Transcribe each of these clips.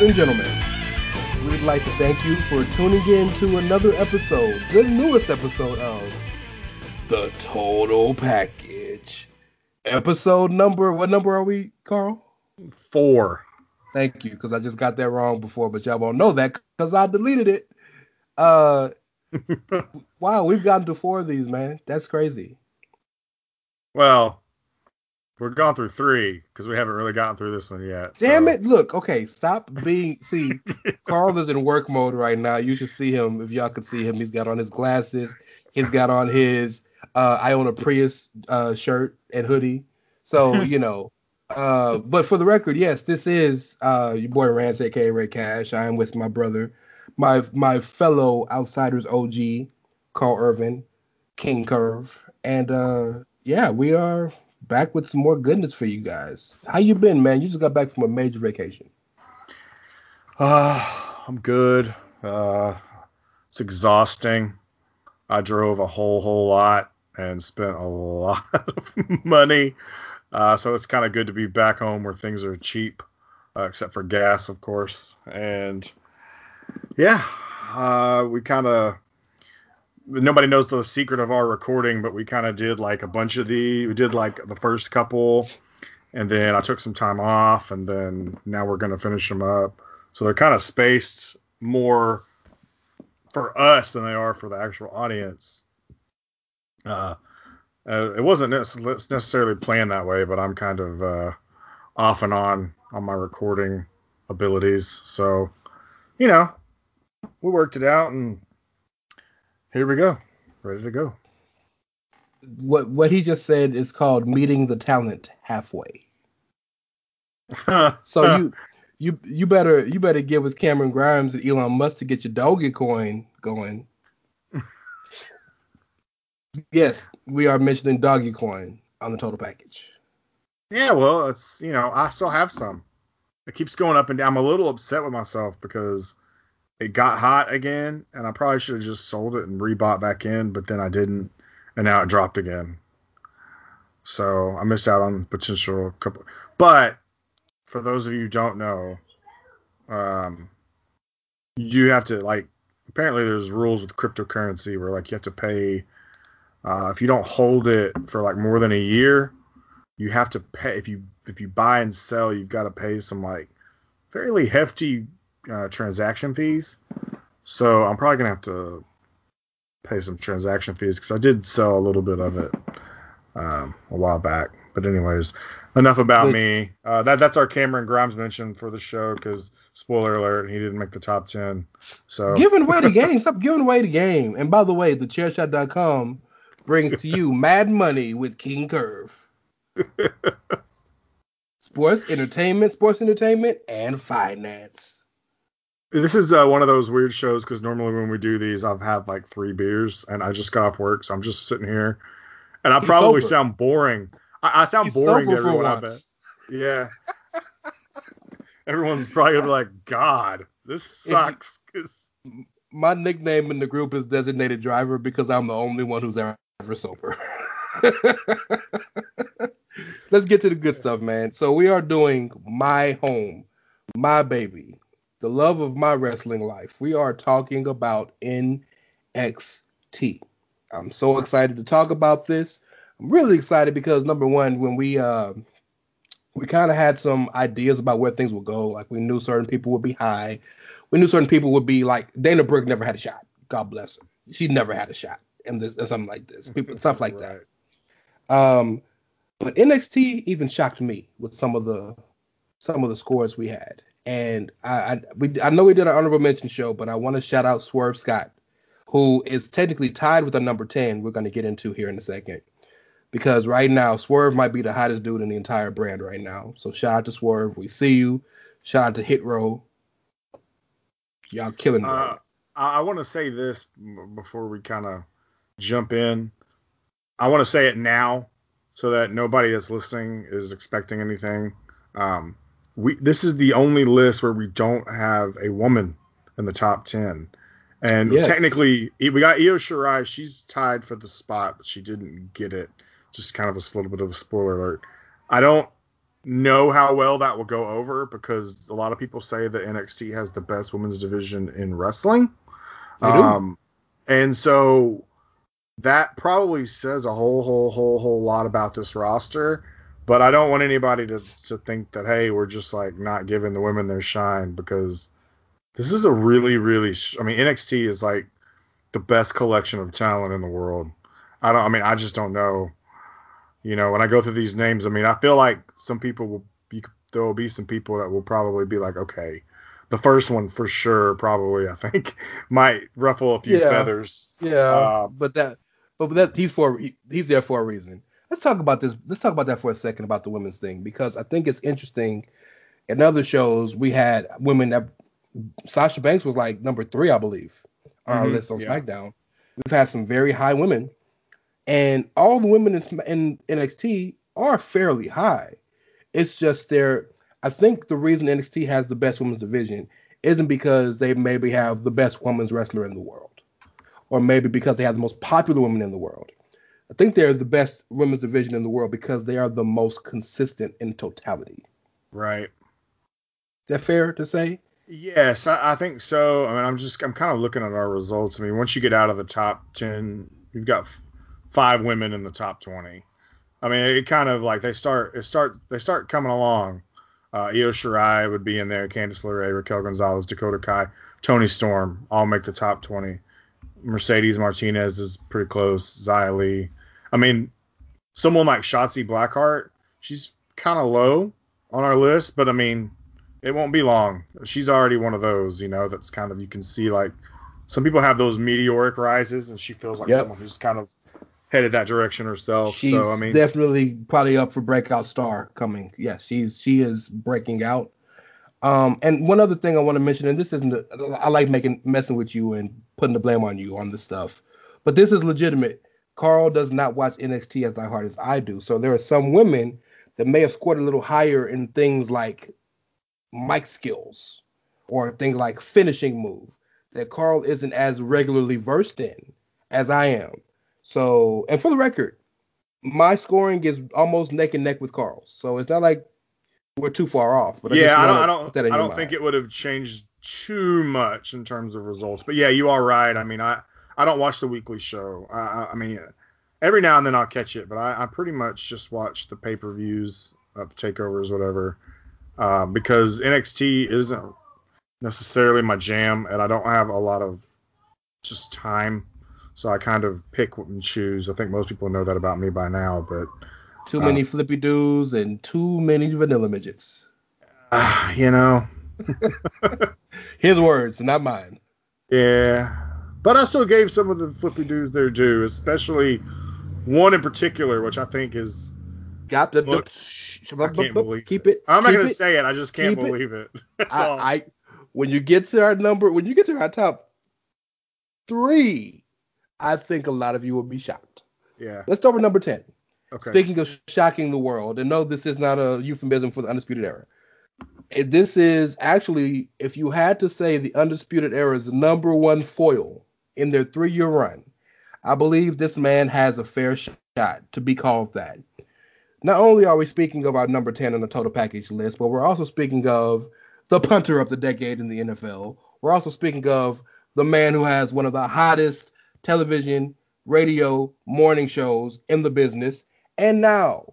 Ladies and gentlemen, we'd like to thank you for tuning in to another episode, the newest episode of The Total Package. Episode number, what number are we, Karl? Four. Thank you, because I just got that wrong before, but y'all won't know that because I deleted it. Uh, wow, we've gotten to four of these, man. That's crazy. Well, we're gone through three because we haven't really gotten through this one yet. Damn so. it! Look, okay, stop being. See, Karl is in work mode right now. You should see him if y'all could see him. He's got on his glasses. He's got on his uh, I own a Prius uh, shirt and hoodie. So you know. Uh, but for the record, yes, this is uh, your boy Rance, aka Rey Cash. I am with my brother, my my fellow outsiders OG, Karl Kervin, King Curve, and uh, yeah, we are back with some more goodness for you guys. How you been, man? You just got back from a major vacation. Uh, I'm good. Uh, it's exhausting. I drove a whole whole lot and spent a lot of money. Uh, so it's kind of good to be back home where things are cheap, uh, except for gas, of course. And yeah, uh, we kind of nobody knows the secret of our recording, but we kind of did like a bunch of the. We did like the first couple, and then I took some time off, and then now we're gonna finish them up. So they're kind of spaced more for us than they are for the actual audience. Uh, uh, it wasn't necessarily planned that way, but I'm kind of uh, off and on on my recording abilities. So, you know, we worked it out and here we go. Ready to go. What what he just said is called meeting the talent halfway. so you you you better you better get with Cameron Grimes and Elon Musk to get your Dogecoin going. yes, we are mentioning Dogecoin on the total package. Yeah, well, it's you know I still have some. It keeps going up and down. I'm a little upset with myself because it got hot again, and I probably should have just sold it and rebought back in, but then I didn't, and now it dropped again. So I missed out on potential couple. But for those of you who don't know, um, you have to like. Apparently, there's rules with cryptocurrency where like you have to pay. Uh, if you don't hold it for like more than a year, you have to pay. If you if you buy and sell, you've got to pay some like fairly hefty uh, transaction fees. So I'm probably gonna have to pay some transaction fees because I did sell a little bit of it um, a while back. But anyways, enough about me. Uh, that that's our Cameron Grimes mention for the show because spoiler alert, he didn't make the top ten. So giving away the game, stop giving away the game. And by the way, the chairshot.com brings to you Mad Money with King Curve. sports entertainment, sports entertainment, and finance. This is uh, one of those weird shows because normally when we do these, I've had like three beers and I just got off work, so I'm just sitting here, and I He's probably sober. sound boring. I, I sound He's boring to everyone. I bet. Yeah. Everyone's probably gonna be like, "God, this sucks." sucks." 'cause- My nickname in the group is designated driver because I'm the only one who's ever sober. Let's get to the good stuff, man. So we are doing my home, my baby, the love of my wrestling life. We are talking about NXT. I'm so excited to talk about this. I'm really excited because number one, when we uh, we kind of had some ideas about where things would go. Like we knew certain people would be high. We knew certain people would be like Dana Brooke never had a shot. God bless her. She never had a shot in this and something like this. People stuff like that. Um, but NXT even shocked me with some of the some of the scores we had, and I I, we, I know we did an honorable mention show, but I want to shout out Swerve Scott, who is technically tied with the number ten. We're going to get into here in a second, because right now Swerve might be the hottest dude in the entire brand right now. So shout out to Swerve. We see you. Shout out to Hit Row. Y'all killing it. Uh, I want to say this before we kind of jump in. I want to say it now so that nobody that's listening is expecting anything. Um, we this is the only list where we don't have a woman in the top ten, and Yes. technically we got Io Shirai. She's tied for the spot, but she didn't get it. Just kind of a little bit of a spoiler alert. I don't know how well that will go over because a lot of people say that NXT has the best women's division in wrestling. Um, and so that probably says a whole, whole, whole, whole lot about this roster. But I don't want anybody to, to think that, hey, we're just like not giving the women their shine because this is a really, really, sh- I mean, NXT is like the best collection of talent in the world. I don't, I mean, I just don't know. You know, when I go through these names, I mean, I feel like some people will be, there will be some people that will probably be like, okay, the first one for sure, probably, I think, might ruffle a few Yeah. feathers. Yeah, Uh, but that, but that he's for he- he's there for a reason. Let's talk about this. Let's talk about that for a second about the women's thing because I think it's interesting. In other shows, we had women that Sasha Banks was like number three, I believe, on our Mhm, list on yeah. SmackDown. We've had some very high women, and all the women in, in NXT are fairly high. It's just they're. I think the reason NXT has the best women's division isn't because they maybe have the best women's wrestler in the world, or maybe because they have the most popular women in the world. I think they're the best women's division in the world because they are the most consistent in totality. Right. Is that fair to say? Yes, I, I think so. I mean, I'm just I'm kind of looking at our results. I mean, once you get out of the top ten, you've got f- five women in the top twenty. I mean, it kind of like they start it start they start coming along. Uh, Io Shirai would be in there. Candice LeRae, Raquel Gonzalez, Dakota Kai, Toni Storm all make the top twenty. Mercedes Martinez is pretty close. Xia Li. I mean, someone like Shotzi Blackheart, she's kind of low on our list, but I mean, it won't be long. She's already one of those, you know, that's kind of you can see like some people have those meteoric rises, and she feels like Yep. someone who's kind of headed that direction herself. She's so I mean, definitely probably up for breakout star coming. Yes, she's she is breaking out. Um, and one other thing I want to mention, and this isn't, a, I like making messing with you and putting the blame on you on this stuff, but this is legitimate. Karl does not watch NXT as hard as I do, so there are some women that may have scored a little higher in things like mic skills or things like finishing move that Karl isn't as regularly versed in as I am. So, and for the record, my scoring is almost neck and neck with Karl's. So it's not like we're too far off. But yeah, I don't, I don't, I don't think it would have changed too much in terms of results. But yeah, you are right. I mean, I, I don't watch the weekly show. I, I, mean, every now and then I'll catch it, but I, I pretty much just watch the pay per views, uh, the takeovers, whatever, uh, because NXT isn't necessarily my jam, and I don't have a lot of just time. So I kind of pick and choose. I think most people know that about me by now, but Too uh, many flippy doos and too many vanilla midgets. uh, you know, His words, not mine. Yeah, but I still gave some of the flippy dudes their due, especially one in particular, which I think is Got the, Look, I can't believe keep it. I'm not going to it. say it. I just can't it. believe it. That's. I, I when you get to our number, when you get to our top three, I think a lot of you will be shocked. yeah. Let's start with number ten. Okay. Speaking of shocking the world, and no, this is not a euphemism for the Undisputed Era. This is actually, if you had to say the Undisputed Era's number one foil in their three year run, I believe this man has a fair shot to be called that. Not only are we speaking of our number 10 on the total package list, but we're also speaking of the punter of the decade in the NFL. We're also speaking of the man who has one of the hottest television, radio, morning shows in the business, and now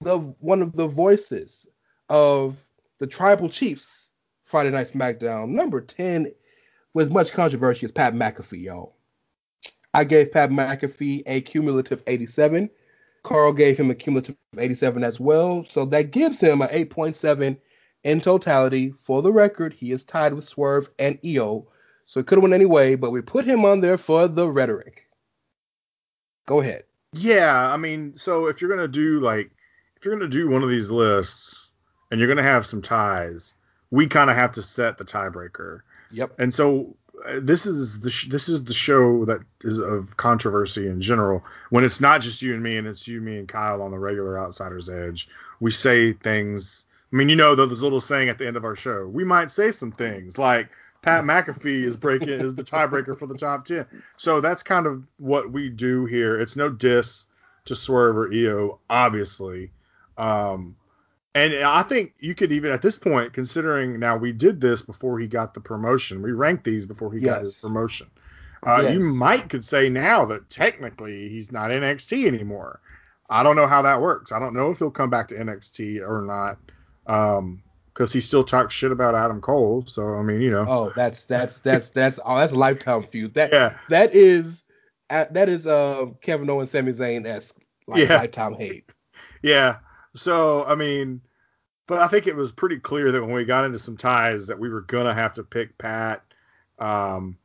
the one of the voices of the Tribal Chiefs Friday Night SmackDown, number 10, with much controversy, is Pat McAfee, y'all. I gave Pat McAfee a cumulative 87. Carl gave him a cumulative 87 as well. So that gives him an 8.7 in totality. For the record, he is tied with Swerve and Io. So it could have went any way, but we put him on there for the rhetoric. Go ahead. Yeah, I mean, so if you're gonna do like, if you're gonna do one of these lists, and you're gonna have some ties, we kind of have to set the tiebreaker. Yep. And so uh, this is the sh- this is the show that is of controversy in general. When it's not just you and me, and it's you, me, and Kyle on the regular Outsiders Edge, we say things. I mean, you know, those little saying at the end of our show, we might say some things like Pat McAfee is breaking is the tiebreaker for the top ten. So that's kind of what we do here. It's no diss to Swerve or Io, obviously. Um, and I think you could even at this point, considering now we did this before he got the promotion, we ranked these before he got his promotion. Uh, You Yes. might could say now that technically he's not NXT anymore. I don't know how that works. I don't know if he'll come back to NXT or not, because he still talks shit about Adam Cole. So I mean, you know, Oh, that's that's that's that's oh, that's a lifetime feud. That yeah, that is uh, that is uh Kevin Owens, Sami Zayn esque like Yeah. lifetime hate. Yeah. So I mean, but I think it was pretty clear that when we got into some ties that we were gonna have to pick Pat. Um,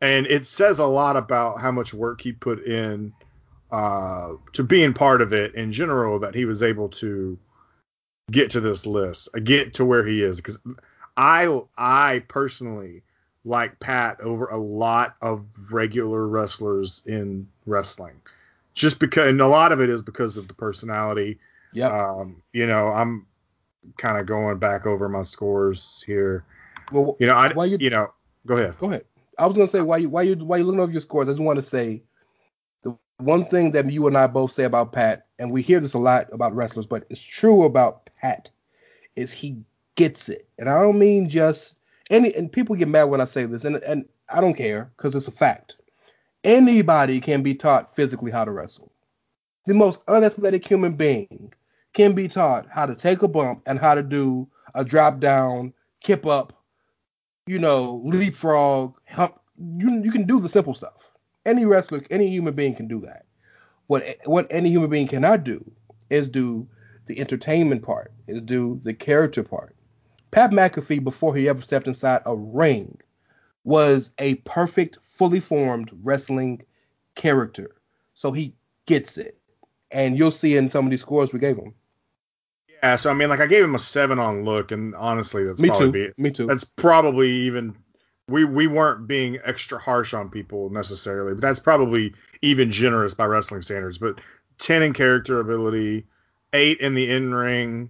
and it says a lot about how much work he put in uh, to being part of it in general that he was able to get to this list, uh, get to where he is. Because I, I personally like Pat over a lot of regular wrestlers in wrestling, just because, and a lot of it is because of the personality. Yep. Um, you know, I'm kind of going back over my scores here. well, You know, I, Why you- you know, go ahead. Go ahead. I was gonna say why you why you why you looking over your scores. I just want to say the one thing that you and I both say about Pat, and we hear this a lot about wrestlers, but it's true about Pat, is he gets it, and I don't mean just any. And people get mad when I say this, and and I don't care because it's a fact. Anybody can be taught physically how to wrestle. The most unathletic human being can be taught how to take a bump and how to do a drop down, kip up, you know, leapfrog, hump. You you can do the simple stuff. Any wrestler, any human being can do that. What what any human being cannot do is do the entertainment part, is do the character part. Pat McAfee, before he ever stepped inside a ring, was a perfect, fully formed wrestling character. So he gets it. And you'll see in some of these scores we gave him. Yeah, so I mean, like I gave him a seven on look, and honestly, that's Me probably too. be- Me too. that's probably even we we weren't being extra harsh on people necessarily, but that's probably even generous by wrestling standards. But ten in character ability, eight in the in ring,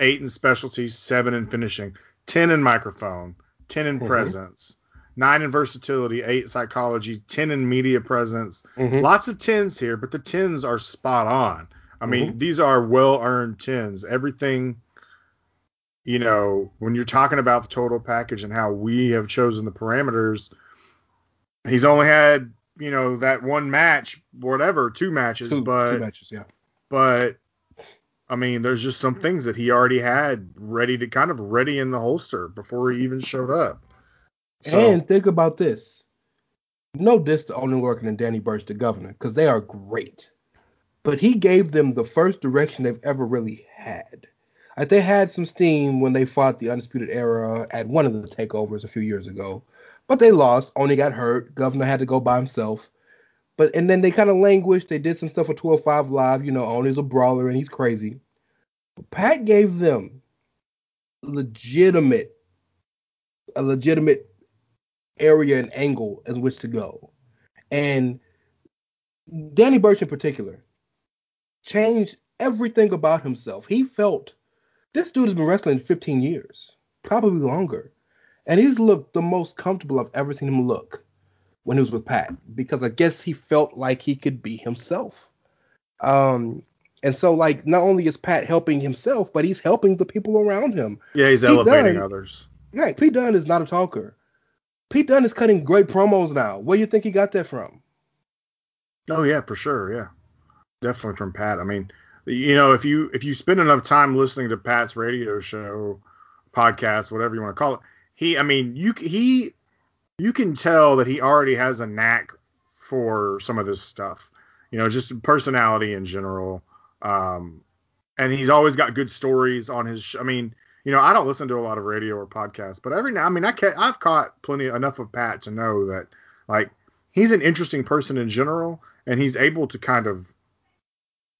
eight in specialties, seven in finishing, ten in microphone, ten in Mhm. presence, nine in versatility, eight psychology, ten in media presence, Mhm. Lots of tens here, but the tens are spot on. I mean, these are well earned tens. Everything, you know, when you're talking about the total package and how we have chosen the parameters, he's only had, you know, that one match, whatever, two matches, Two, but two matches, yeah. but I mean, there's just some things that he already had ready to kind of ready in the holster before he even showed up. So, And think about this. No diss to Oney Lorcan and Danny Burch, the governor, because they are great. But he gave them the first direction they've ever really had. Like they had some steam when they fought the Undisputed Era at one of the takeovers a few years ago. But they lost. Oney got hurt. Governor had to go by himself. But and then they kind of languished. They did some stuff with 205 Live. You know, Oney's a brawler and he's crazy. But Pat gave them legitimate, a legitimate area and angle in which to go. And Danny Burch in particular changed everything about himself. He felt this dude has been wrestling 15 years, probably longer. And he's looked the most comfortable I've ever seen him look when he was with Pat because I guess he felt like he could be himself. Um, and so, like, not only is Pat helping himself, but he's helping the people around him. Yeah, he's Pete elevating Dunne- others. Right, Pete Dunne is not a talker. Pete Dunne is cutting great promos now. Where do you think he got that from? Oh yeah, for sure. Yeah, definitely from Pat. I mean, you know, if you if you spend enough time listening to Pat's radio show, podcast, whatever you want to call it, he, I mean, you he, you can tell that he already has a knack for some of this stuff. You know, just personality in general. Um, and he's always got good stories on his. Sh- I mean, you know, I don't listen to a lot of radio or podcasts, but every now, I mean, I ca- I've caught plenty enough of Pat to know that like he's an interesting person in general, and he's able to kind of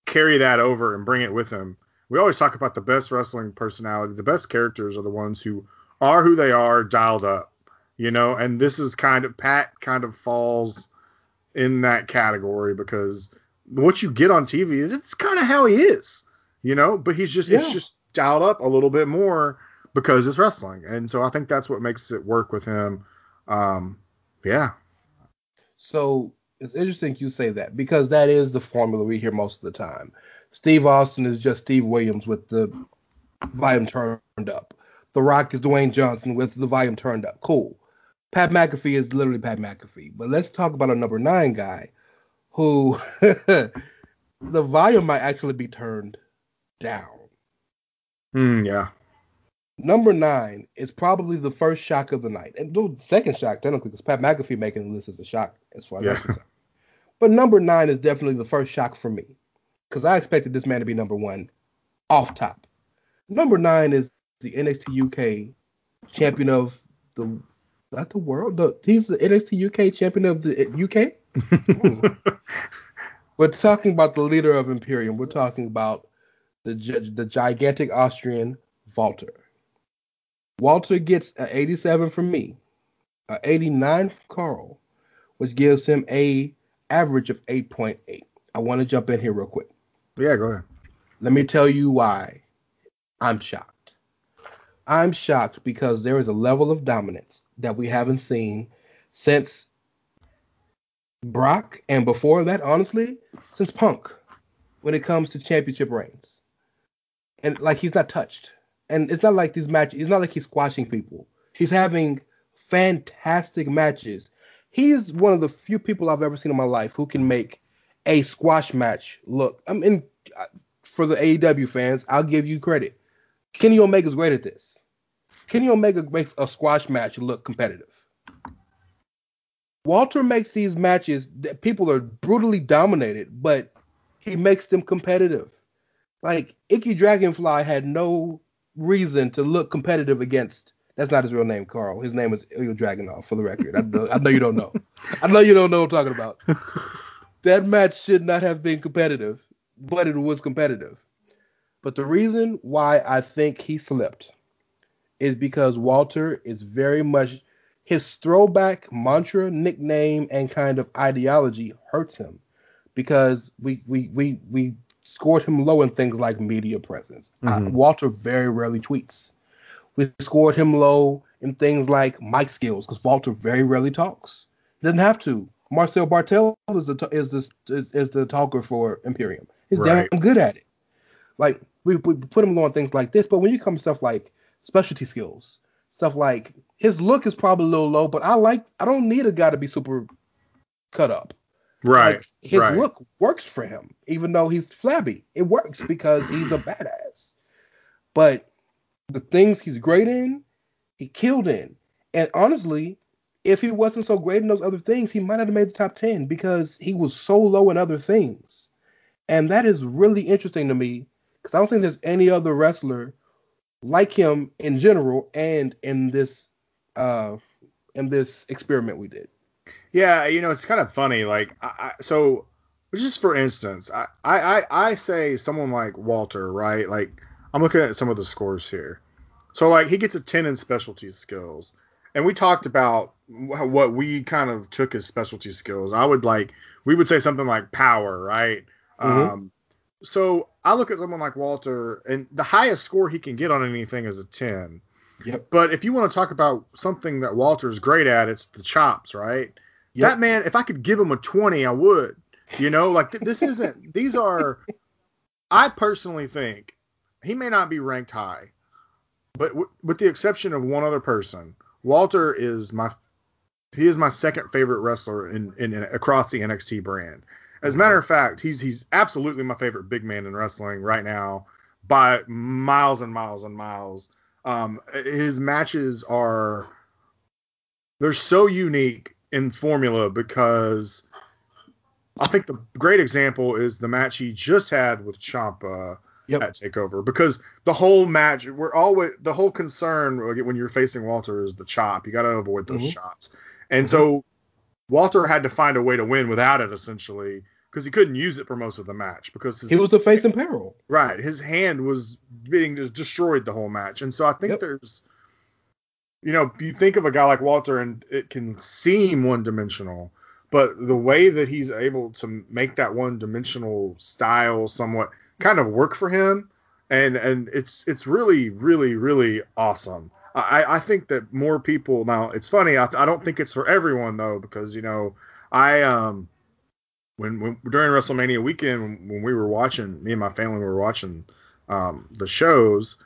carry that over and bring it with him. We always talk about the best wrestling personality, the best characters are the ones who are who they are, dialed up, you know. And this is kind of Pat kind of falls in that category because what you get on TV, it's kind of how he is, you know. But he's just it's just dialed up a little bit more because it's wrestling, and so I think that's what makes it work with him. Um, yeah, So it's interesting you say that because that is the formula we hear most of the time. Steve Austin is just Steve Williams with the volume turned up. The Rock is Dwayne Johnson with the volume turned up. Cool. Pat McAfee is literally Pat McAfee. But let's talk about a number nine guy who the volume might actually be turned down. Mm, yeah. Number nine is probably the first shock of the night, and the second shock technically, because Pat McAfee making the list is a shock as far as Yeah. I'm concerned. But number nine is definitely the first shock for me, because I expected this man to be number one, off top. Number nine is the NXT UK champion of the not the world. The, he's the NXT UK champion of the UK. We're talking about the leader of Imperium. We're talking about the the gigantic Austrian Walter. Walter gets an 87 from me, an 89 from Karl, which gives him a average of 8.8. I want to jump in here real quick. yeah, go ahead. Let me tell you why I'm shocked. I'm shocked because there is a level of dominance that we haven't seen since Brock, and before that, honestly, since Punk, when it comes to championship reigns. And like he's not touched. And it's not like these matches, it's not like he's squashing people. He's having fantastic matches. He's one of the few people I've ever seen in my life who can make a squash match look. I mean, for the AEW fans, I'll give you credit. Kenny Omega's great at this. Kenny Omega makes a squash match look competitive. Walter makes these matches that people are brutally dominated, but he makes them competitive. Like Icky Dragonfly had no reason to look competitive against. That's not his real name, Karl. His name is Ilya Dragunov, for the record. I know, I know you don't know. I know you don't know what I'm talking about. That match should not have been competitive, but it was competitive. But the reason why I think he slipped is because Walter is very much his throwback mantra, nickname, and kind of ideology hurts him because we we we we scored him low in things like media presence. Uh, Mhm. Walter very rarely tweets. We scored him low in things like mic skills because Walter very rarely talks. He doesn't have to. Marcel Barthel is the is the is, is the talker for Imperium. He's Right. damn good at it. Like we, we put him low on things like this, but when you come to stuff like specialty skills, stuff like his look is probably a little low, but I like I don't need a guy to be super cut up. Right. Like, his right. look works for him, even though he's flabby. It works because he's a badass. But the things he's great in, he killed in. And honestly, if he wasn't so great in those other things, he might not have made the top 10 because he was so low in other things. And that is really interesting to me because I don't think there's any other wrestler like him in general and in this uh in this experiment we did. Yeah, you know, it's kind of funny. Like, I, I, so just for instance, I, I, I, say someone like Walter, right? Like, I'm looking at some of the scores here. So like he gets a 10 in specialty skills. And we talked about what we kind of took as specialty skills. I would like we would say something like power, right? Mhm. Um so I look at someone like Walter and the highest score he can get on anything is a 10. Yep. But if you want to talk about something that Walter's great at, it's the chops, right? Yep. That man, if I could give him a 20, I would. You know, like th- this isn't, these are, I personally think he may not be ranked high, but w- with the exception of one other person, Walter is my, he is my second favorite wrestler in, in, in across the NXT brand. As a matter of fact, he's he's absolutely my favorite big man in wrestling right now by miles and miles and miles. Um, his matches are they're so unique in formula because I think the great example is the match he just had with Ciampa Yep. at Takeover because the whole match we're always the whole concern when you're facing Walter is the chop. You got to avoid those Mhm. chops, and so Walter had to find a way to win without it essentially because he couldn't use it for most of the match because his He was the face in peril. Right. His hand was being just destroyed the whole match. And so I think Yep. there's you know, you think of a guy like Walter and it can seem one dimensional, but the way that he's able to make that one dimensional style somewhat kind of work for him and and it's it's really really really awesome. I I think that more people now it's funny I, I don't think it's for everyone though because you know I um when, when during WrestleMania weekend when, we were watching, me and my family were watching um, the shows.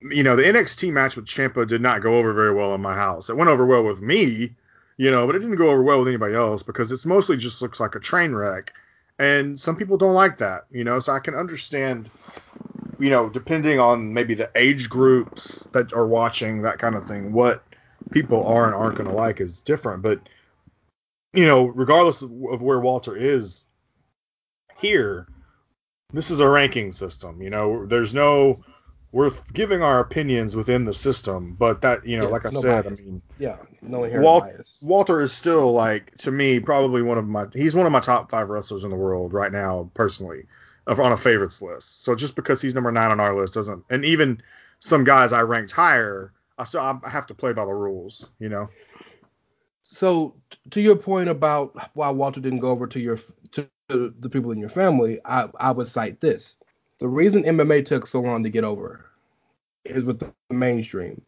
You know, the NXT match with Ciampa did not go over very well in my house. It went over well with me, you know, but it didn't go over well with anybody else because it's mostly just looks like a train wreck, and some people don't like that, you know. So I can understand, you know, depending on maybe the age groups that are watching that kind of thing, what people are and aren't going to like is different, but you know, regardless of, of where Walter is here, this is a ranking system. You know, there's no worth giving our opinions within the system, but that you know, Yeah, like I no said, bias. I mean, Yeah, no inherent bias. Walter is still like to me probably one of my he's one of my top five wrestlers in the world right now personally on a favorites list. So just because he's number nine on our list doesn't, and even some guys I ranked higher, I still I have to play by the rules. You know. So to your point about why Walter didn't go over to your to the people in your family, I I would cite this. The reason MMA took so long to get over is with the mainstream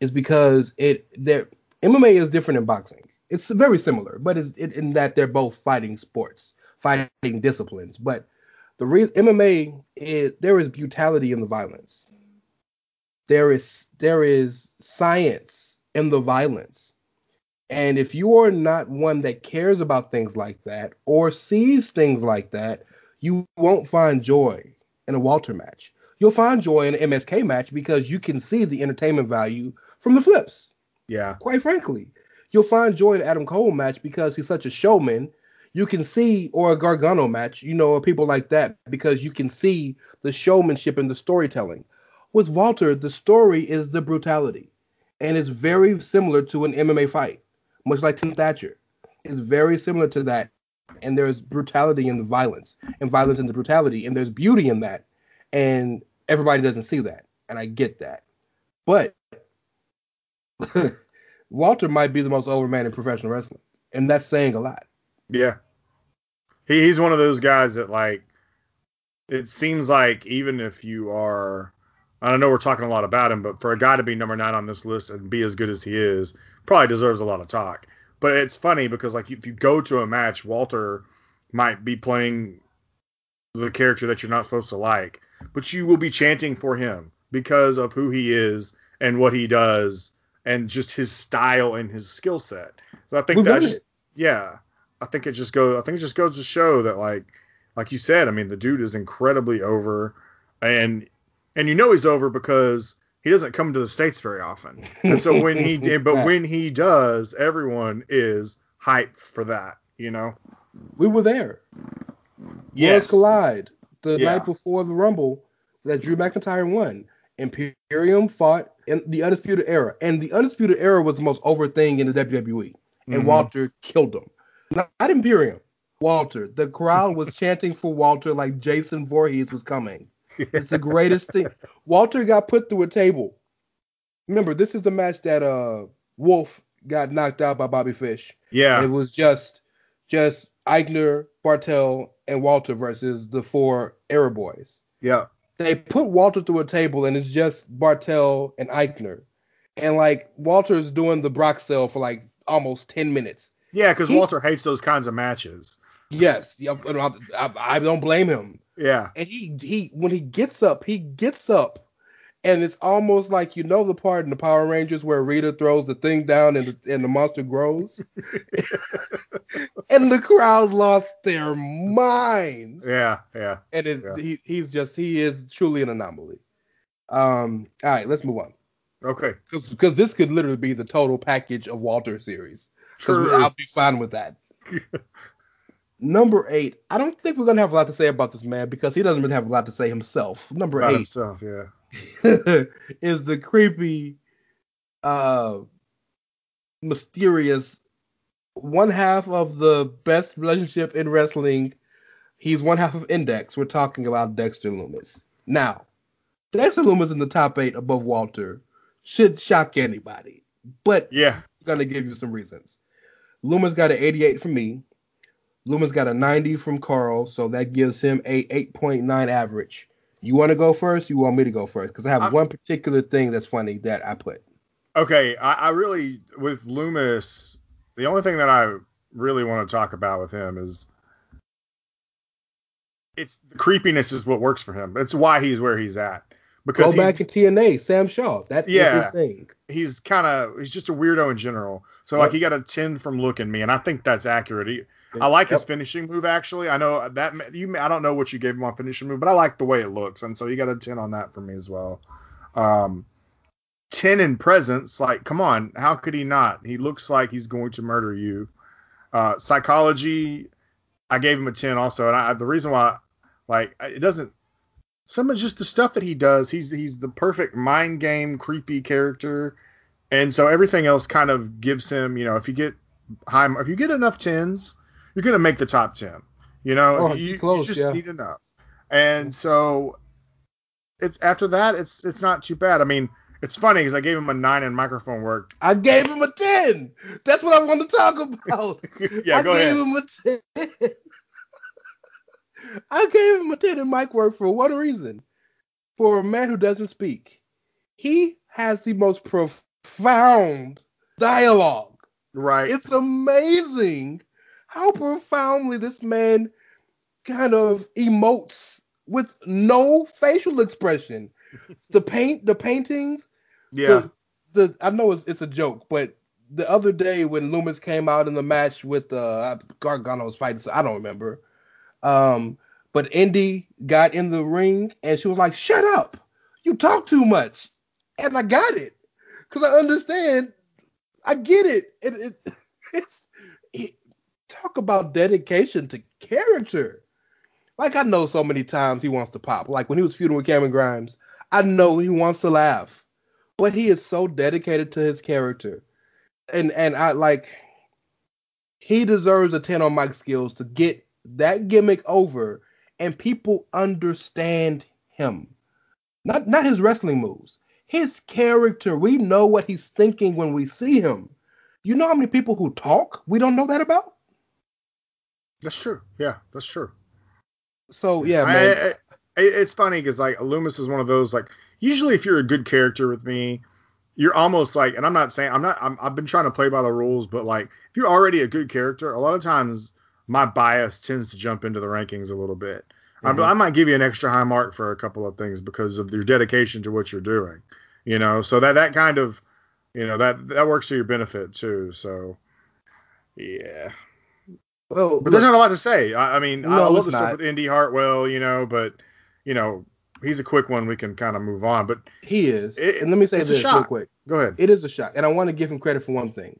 is because it there MMA is different than boxing. It's very similar, but it's it, in that they're both fighting sports, fighting disciplines. But the real MMA is there is brutality in the violence. There is there is science in the violence. And if you are not one that cares about things like that or sees things like that, you won't find joy in a Walter match. You'll find joy in an MSK match because you can see the entertainment value from the flips. Yeah. Quite frankly, you'll find joy in an Adam Cole match because he's such a showman. You can see, or a Gargano match, you know, or people like that because you can see the showmanship and the storytelling. With Walter, the story is the brutality, and it's very similar to an MMA fight much like Tim Thatcher. It's very similar to that. And there's brutality in the violence, and violence in the brutality, and there's beauty in that. And everybody doesn't see that. And I get that. But Walter might be the most over man in professional wrestling. And that's saying a lot. Yeah. He, he's one of those guys that like it seems like even if you are I don't know we're talking a lot about him, but for a guy to be number nine on this list and be as good as he is, probably deserves a lot of talk. But it's funny because like if you go to a match, Walter might be playing the character that you're not supposed to like, but you will be chanting for him because of who he is and what he does and just his style and his skill set. So I think We've that just yeah, I think it just goes. I think it just goes to show that, like, like you said, I mean, the dude is incredibly over, and and you know he's over because he doesn't come to the states very often. And so when he did, but when he does, everyone is hyped for that. You know. We were there. Worlds Yes. collide the Yeah. night before the Rumble that Drew McIntyre won. Imperium fought in the Undisputed Era, and the Undisputed Era was the most over thing in the WWE. And Mhm. Walter killed him. Not, not Imperium. Walter. The crowd was chanting for Walter like Jason Voorhees was coming. It's the greatest thing. Walter got put through a table. Remember, this is the match that uh Wolf got knocked out by Bobby Fish. Yeah. It was just just Aichner, Barthel, and Walter versus the four Era Boys. Yeah. They put Walter through a table and it's just Barthel and Aichner. And like Walter's doing the Brock cell for like almost 10 minutes. Yeah, because Walter hates those kinds of matches. Yes, I, I, I don't blame him. Yeah. And he he when he gets up, he gets up, and it's almost like you know the part in the Power Rangers where Rita throws the thing down and the, and the monster grows, and the crowd lost their minds. Yeah. Yeah. And it, Yeah. he he's just he is truly an anomaly. Um, all right, let's move on Okay. because this could literally be the total package of Walter series. True. I'll be fine with that. Number eight, I don't think we're gonna have a lot to say about this man because he doesn't really have a lot to say himself. Number eight himself. Yeah. is the creepy, uh, mysterious one half of the best relationship in wrestling. He's one half of Index. We're talking about Dexter Lumis. Now, Dexter Lumis in the top eight above Walter should shock anybody, but Yeah. I'm gonna give you some reasons. Lumis got an 88 from me. Lumis got a 90 from Karl, so that gives him a 8.9 average. You want to go first? You want me to go first? Because I have I'm- one particular thing that's funny that I put. Okay. I, I really with Lumis, the only thing that I really want to talk about with him is it's the creepiness is what works for him. It's why he's where he's at. Because Go back in TNA, Sam Shaw. That's Yeah. his thing. he's kind of he's just a weirdo in general. So Yep. like he got a ten from Look at Me, and I think that's accurate. He, I like his finishing move actually. I know that you. I don't know what you gave him on finishing move, but I like the way it looks, and so you got a ten on that for me as well. Um, ten in presence, like come on, how could he not? He looks like he's going to murder you. Uh, psychology, I gave him a ten also, and I, the reason why, like, it doesn't. Some of just the stuff that he does, he's he's the perfect mind game, creepy character, and so everything else kind of gives him, you know, if you get high, if you get enough tens, you're gonna make the top ten. You know, Oh, you, close, you just yeah. need enough, and so it's after that, it's it's not too bad. I mean, it's funny because I gave him a nine in microphone work. I gave him a 10. That's what I want to talk about. yeah, I go gave ahead. him a 10. I gave him a 10 in mic work for one reason. For a man who doesn't speak, he has the most profound dialogue. Right. It's amazing how profoundly this man kind of emotes with no facial expression. the paint, the paintings, yeah. the, the I know it's, it's a joke, but the other day when Lumis came out in the match with uh Gargano was fighting, so I don't remember. Um, but Indi got in the ring and she was like, "Shut up! You talk too much," and I got it because I understand. I get it. It, it it's it, talk about dedication to character. Like I know so many times he wants to pop. Like when he was feuding with Cameron Grimes, I know he wants to laugh, but he is so dedicated to his character, and and I like he deserves a ten on mic skills to get that gimmick over, and people understand him, not not his wrestling moves, his character. We know what he's thinking when we see him. You know how many people who talk we don't know that about? That's true. Yeah, that's true. So yeah, I- man. I- I- it's funny because like Lumis is one of those like usually if you're a good character with me, you're almost like, and I'm not saying I'm not. I'm, I've been trying to play by the rules, but like if you're already a good character, a lot of times my bias tends to jump into the rankings a little bit. I- Mhm. I, might give you an extra high mark for a couple of things because of your dedication to what you're doing. You know, so that that kind of, you know, that that works to your benefit too. So, yeah. Well, But there's not a lot to say. I, I mean, I love the stuff with Indi Hartwell, you know, but you know, he's a quick one. We can kind of move on. But he is. It- and let me say it's a this real quick. go ahead. It is a shock, and I want to give him credit for one thing.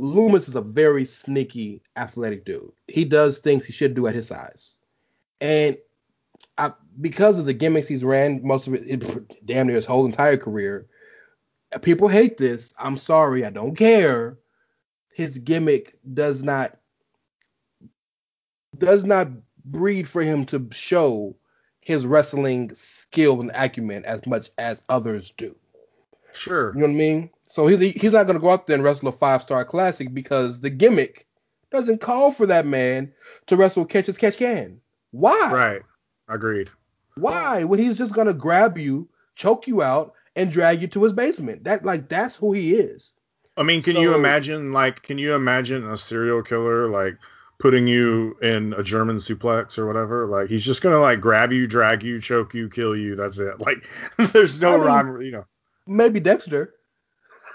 Lumis is a very sneaky, athletic dude. He does things he should do at his size, and I, because of the gimmicks he's ran, most of it, it damn near his whole entire career. People hate this. I'm sorry, I don't care. His gimmick does not does not breed for him to show his wrestling skill and acumen as much as others do. Sure. You know what I mean? So he's he's not gonna go out there and wrestle a five star classic because the gimmick doesn't call for that man to wrestle catch as catch can. Why? Right. Agreed. Why? When he's just gonna grab you, choke you out, and drag you to his basement. That like that's who he is. I mean, can you imagine like can you imagine a serial killer like putting you in a German suplex or whatever? Like he's just gonna like grab you, drag you, choke you, kill you. That's it. Like there's no I mean- rhyme, you know. Maybe Dexter.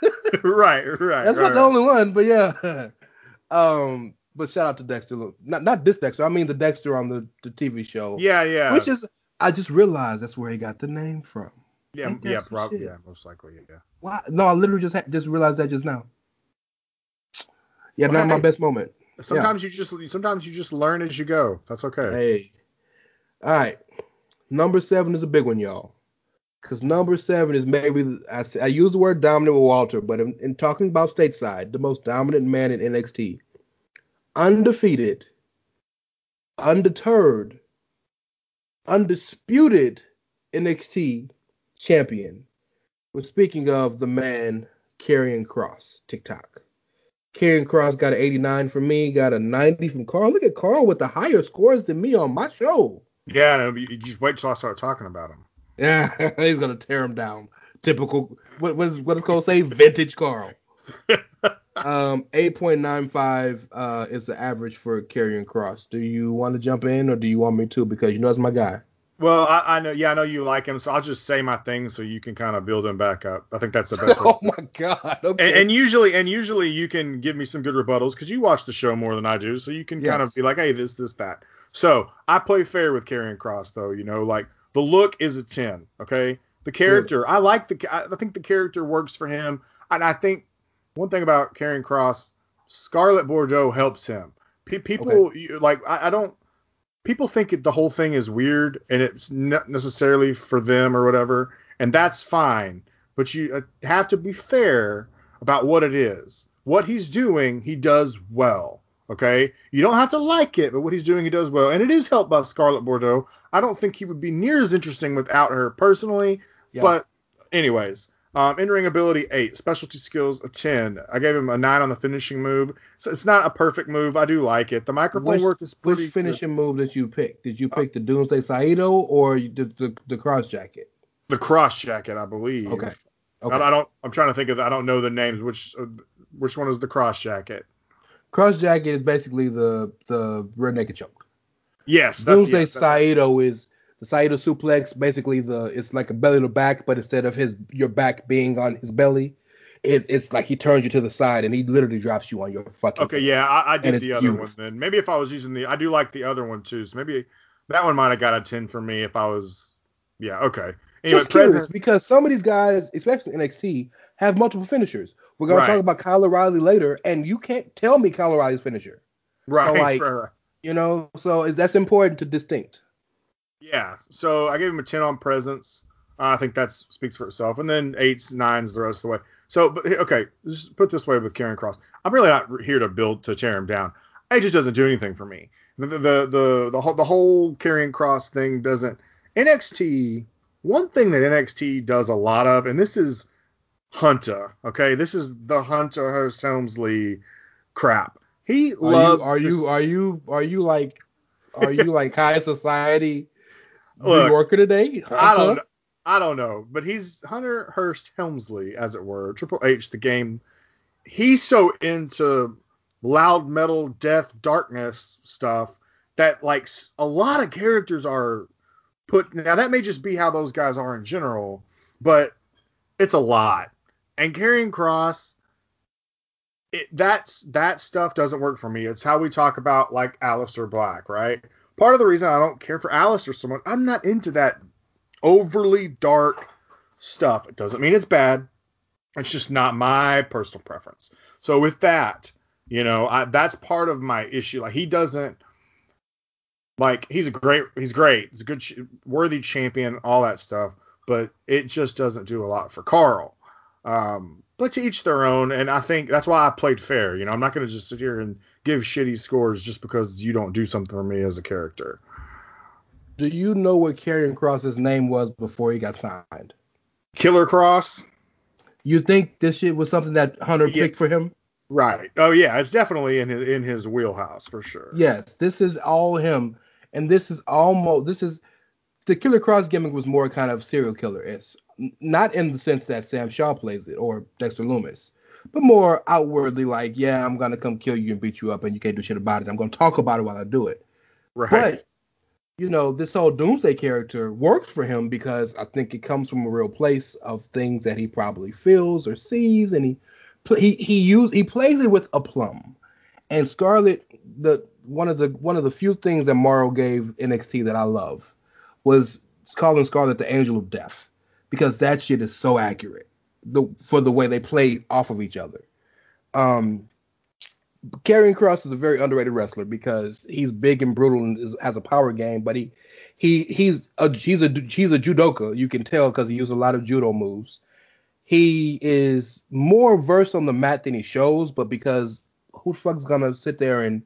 right, right. That's right, not the only one, but yeah. um, but shout out to Dexter. Look, Not not this Dexter. I mean the Dexter on the, the TV show. Yeah, yeah. Which is I just realized that's where he got the name from. yeah, yeah, probably shit? yeah, most likely, yeah. Why? No, I literally just ha- just realized that just now. Yeah, Well, not my best moment. Sometimes you just sometimes you just learn as you go. That's okay. Hey. All right. Number seven is a big one, y'all. Because number seven is maybe, I, I use the word dominant with Walter, but in, in talking about stateside, the most dominant man in NXT. Undefeated, undeterred, undisputed NXT champion. We're speaking of the man Karrion Kross, TikTok. Karrion Kross got an 89 from me, got a 90 from Karl. Look at Karl with the higher scores than me on my show. Yeah, no, you you just wait till I start talking about him. Yeah, he's gonna tear him down. Typical. What what is what is Cole say? Vintage Karl. um, 8.95 uh, is the average for Karrion Kross. Do you want to jump in, or do you want me to? Because you know it's my guy. Well, I, I know, yeah, I know you like him, so I'll just say my thing so you can kind of build him back up. I think that's the best. oh my god. Okay. and, and usually, and usually, you can give me some good rebuttals because you watch the show more than I do, so you can kind of be like, "Hey, this, this, that." So I play fair with Karrion Kross, though. You know, like the look is a ten. Okay, the character, I like the. I think the character works for him, and I think one thing about Karrion Kross, Scarlett Bordeaux helps him. Pe- people you, like I, I don't. People think it, the whole thing is weird, and it's not necessarily for them or whatever, and that's fine. But you uh, have to be fair about what it is. What he's doing, he does well. Okay, you don't have to like it, but what he's doing, he does well, and it is helped by Scarlett Bordeaux. I don't think he would be near as interesting without her personally. Yeah. But, anyways, um, in ring ability eight, specialty skills a ten. I gave him a nine on the finishing move. So it's not a perfect move. I do like it. The microphone Which- work is pretty. which finishing move did you pick? Did you pick the Doomsday Saito or did the the cross jacket? The cross jacket, I believe. Okay. I, Okay. I don't. I'm trying to think of. I don't know the names. Which uh, which one is the cross jacket? Cross jacket is basically the the rear naked choke. Yes, Doomsday yes, Saito is the Saito suplex. Basically, the it's like a belly to back, but instead of his your back being on his belly, it, it's like he turns you to the side and he literally drops you on your fucking. Okay, yeah, I, I did the other one then. Maybe if I was using the, I do like the other one too. So maybe that one might have got a ten for me if I was. Yeah. Okay. Anyway, Just curious present. because some of these guys, especially NXT, have multiple finishers. We're gonna Right. talk about Kyle O'Reilly later, and you can't tell me Kyle O'Reilly's finisher. Right, like- right, right. You know, so is- that's important to distinct. Yeah. So I gave him a ten on presence. Uh, I think that speaks for itself. And then eights, nines, the rest of the way. So, but okay, just put this way with Karrion Kross. I'm really not here to build to tear him down. It just doesn't do anything for me. The the the the, the whole the whole Karrion Kross thing doesn't. NXT. One thing that NXT does a lot of, and this is Hunter. Okay, this is the Hunter Hearst Helmsley crap. He Are loves. you are this- you are you are you like are you like high society Look, New Yorker today? I don't. Know. I don't know, but he's Hunter Hearst Helmsley, as it were, Triple H, the game. He's so into loud metal, death, darkness stuff that like a lot of characters are put. Now that may just be how those guys are in general, but it's a lot. And Karrion Kross, it, that's that stuff doesn't work for me. It's how we talk about like Aleister Black, right? Part of the reason I don't care for Aleister so much, I'm not into that overly dark stuff. It doesn't mean it's bad. It's just not my personal preference. So with that, you know, I, that's part of my issue. Like he doesn't like he's a great he's great. He's a good worthy champion, all that stuff, but it just doesn't do a lot for Karl. Um, but to each their own, and I think that's why I played fair. You know, I'm not going to just sit here and give shitty scores just because you don't do something for me as a character. Do you know what Karrion Kross's name was before he got signed? Killer Kross. You think this shit was something that Hunter Yeah. picked for him? Right. Oh yeah, it's definitely in his in his wheelhouse for sure. Yes, this is all him, and this is almost this is the Killer Kross gimmick was more kind of serial killer. It's not in the sense that Sam Shaw plays it or Dexter Lumis, but more outwardly like, yeah, I'm gonna come kill you and beat you up, and you can't do shit about it. I'm gonna talk about it while I do it. Right. But you know, this whole Doomsday character works for him because I think it comes from a real place of things that he probably feels or sees, and he he he use he plays it with aplomb. And Scarlett, the one of the one of the few things that Mauro gave NXT that I love was calling Scarlett the Angel of Death because that shit is so accurate the for the way they play off of each other. Um, Karrion Kross is a very underrated wrestler because he's big and brutal and is, has a power game, but he he he's a he's a he's a judoka. You can tell because he uses a lot of judo moves. He is more versed on the mat than he shows, but because who the fuck's gonna sit there and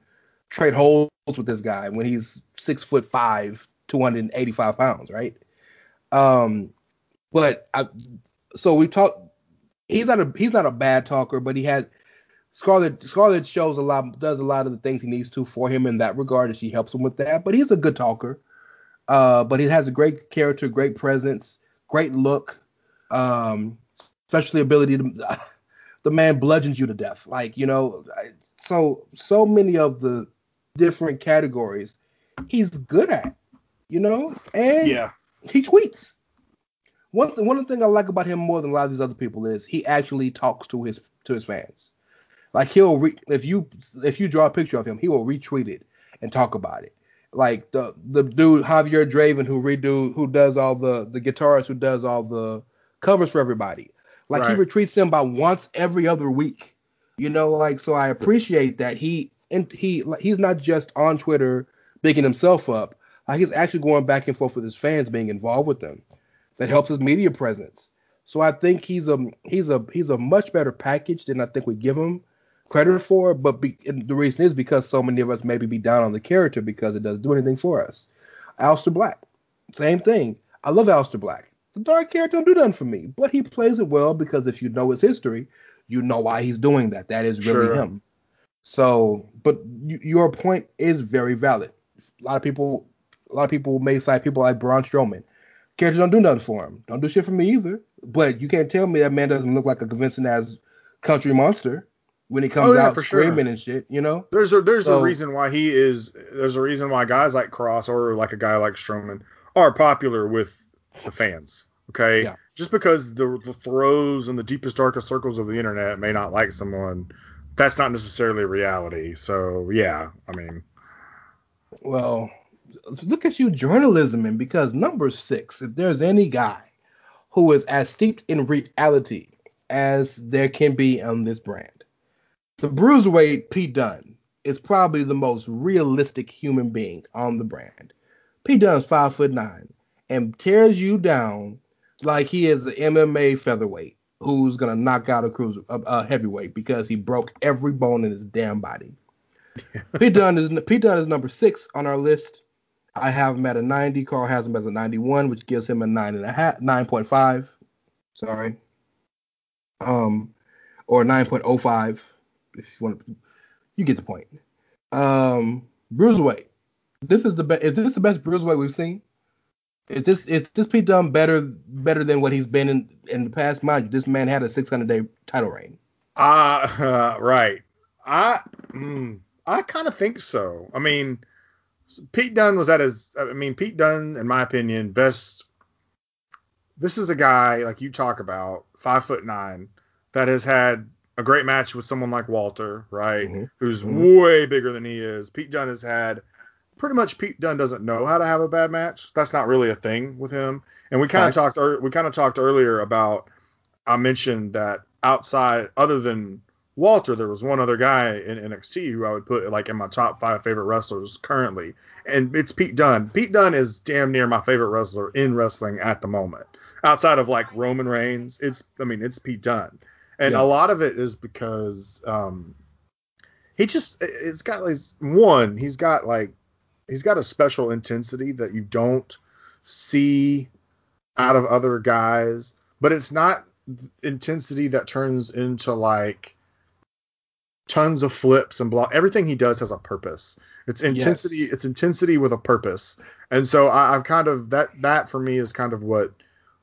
trade holds with this guy when he's six foot five, two hundred and eighty five pounds, right? Um, but I, so we talk. He's not a he's not a bad talker, but he has Scarlett Scarlett shows a lot, does a lot of the things he needs to for him in that regard, and she helps him with that. But he's a good talker. Uh, but he has a great character, great presence, great look, um, especially ability to. The man bludgeons you to death, like you know. So so many of the different categories he's good at, you know, and yeah. he tweets. One th- one thing I like about him more than a lot of these other people is he actually talks to his to his fans. Like he'll re- if you if you draw a picture of him, he will retweet it and talk about it. Like the the dude Javier Draven who redo who does all the the guitarist who does all the covers for everybody. Like he retweets them about once every other week. You know, like so I appreciate that he and he like, he's not just on Twitter bigging himself up. Like he's actually going back and forth with his fans, being involved with them. That helps his media presence. So I think he's a he's a he's a much better package than I think we give him credit for. But be, and the reason is because so many of us maybe be down on the character because it doesn't do anything for us. Aleister Black, same thing. I love Aleister Black. The dark character don't do nothing for me, but he plays it well because if you know his history, you know why he's doing that. That is really Sure. him. So, but your point is very valid. A lot of people, a lot of people may cite people like Braun Strowman. Characters don't do nothing for him. Don't do shit for me either. But you can't tell me that man doesn't look like a convincing as country monster when he comes Oh, yeah, out for sure. screaming and shit. You know? There's a there's So- a reason why he is. There's a reason why guys like Kross or like a guy like Strowman are popular with the fans. Okay, Yeah. just because the, the throws and the deepest darkest circles of the internet may not like someone, that's not necessarily reality. So yeah, I mean, Well, look at you journalism, and because number six, if there's any guy who is as steeped in reality as there can be on this brand, the bruiserweight Pete Dunne is probably the most realistic human being on the brand. Pete Dunne's five foot nine and tears you down like he is an MMA featherweight who's gonna knock out a cruiser a, a heavyweight because he broke every bone in his damn body. Pete Dunne is Pete Dunne is number six on our list. I have him at a 90. Karl has him as a 91, which gives him a nine and a half, 9.5. Sorry. Um, or 9.05. If you want to, you get the point. Um, Bruiserweight. This is the best. Is this the best Bruiserweight we've seen? Is this is this Pete Dunne better better than what he's been in in the past? Mind you, this man had a 600 day title reign. uh, right. I mm, I kind of think so. I mean, Pete Dunne was at his. I mean, Pete Dunne, in my opinion, best. This is a guy like you talk about, five foot nine, that has had a great match with someone like Walter, right? Mhm. Who's Mhm. way bigger than he is. Pete Dunne has had. Pretty much, Pete Dunne doesn't know how to have a bad match. That's not really a thing with him. And we kind of talked. We kind of talked earlier about. I mentioned that outside, other than Walter, there was one other guy in NXT who I would put like in my top five favorite wrestlers currently, and it's Pete Dunne. Pete Dunne is damn near my favorite wrestler in wrestling at the moment. Outside of like Roman Reigns, it's I mean it's Pete Dunne, and Yeah. a lot of it is because um, he just it's got like one he's got like he's got a special intensity that you don't see out of other guys, but it's not intensity that turns into like tons of flips and block. Everything he does has a purpose. It's intensity. Yes. It's intensity with a purpose. And so I, I've kind of that that for me is kind of what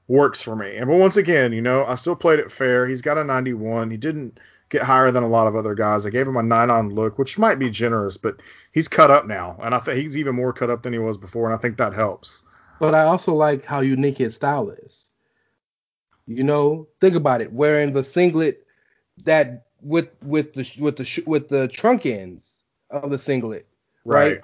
works for me. And but once again, you know, I still played it fair. He's got a 91. He didn't get higher than a lot of other guys. I gave him a nine on look, which might be generous, but he's cut up now, and I think he's even more cut up than he was before, and I think that helps. But I also like how unique his style is. You know, think about it. Wearing the singlet that with with the with the sh- with the trunk ends of the singlet, right?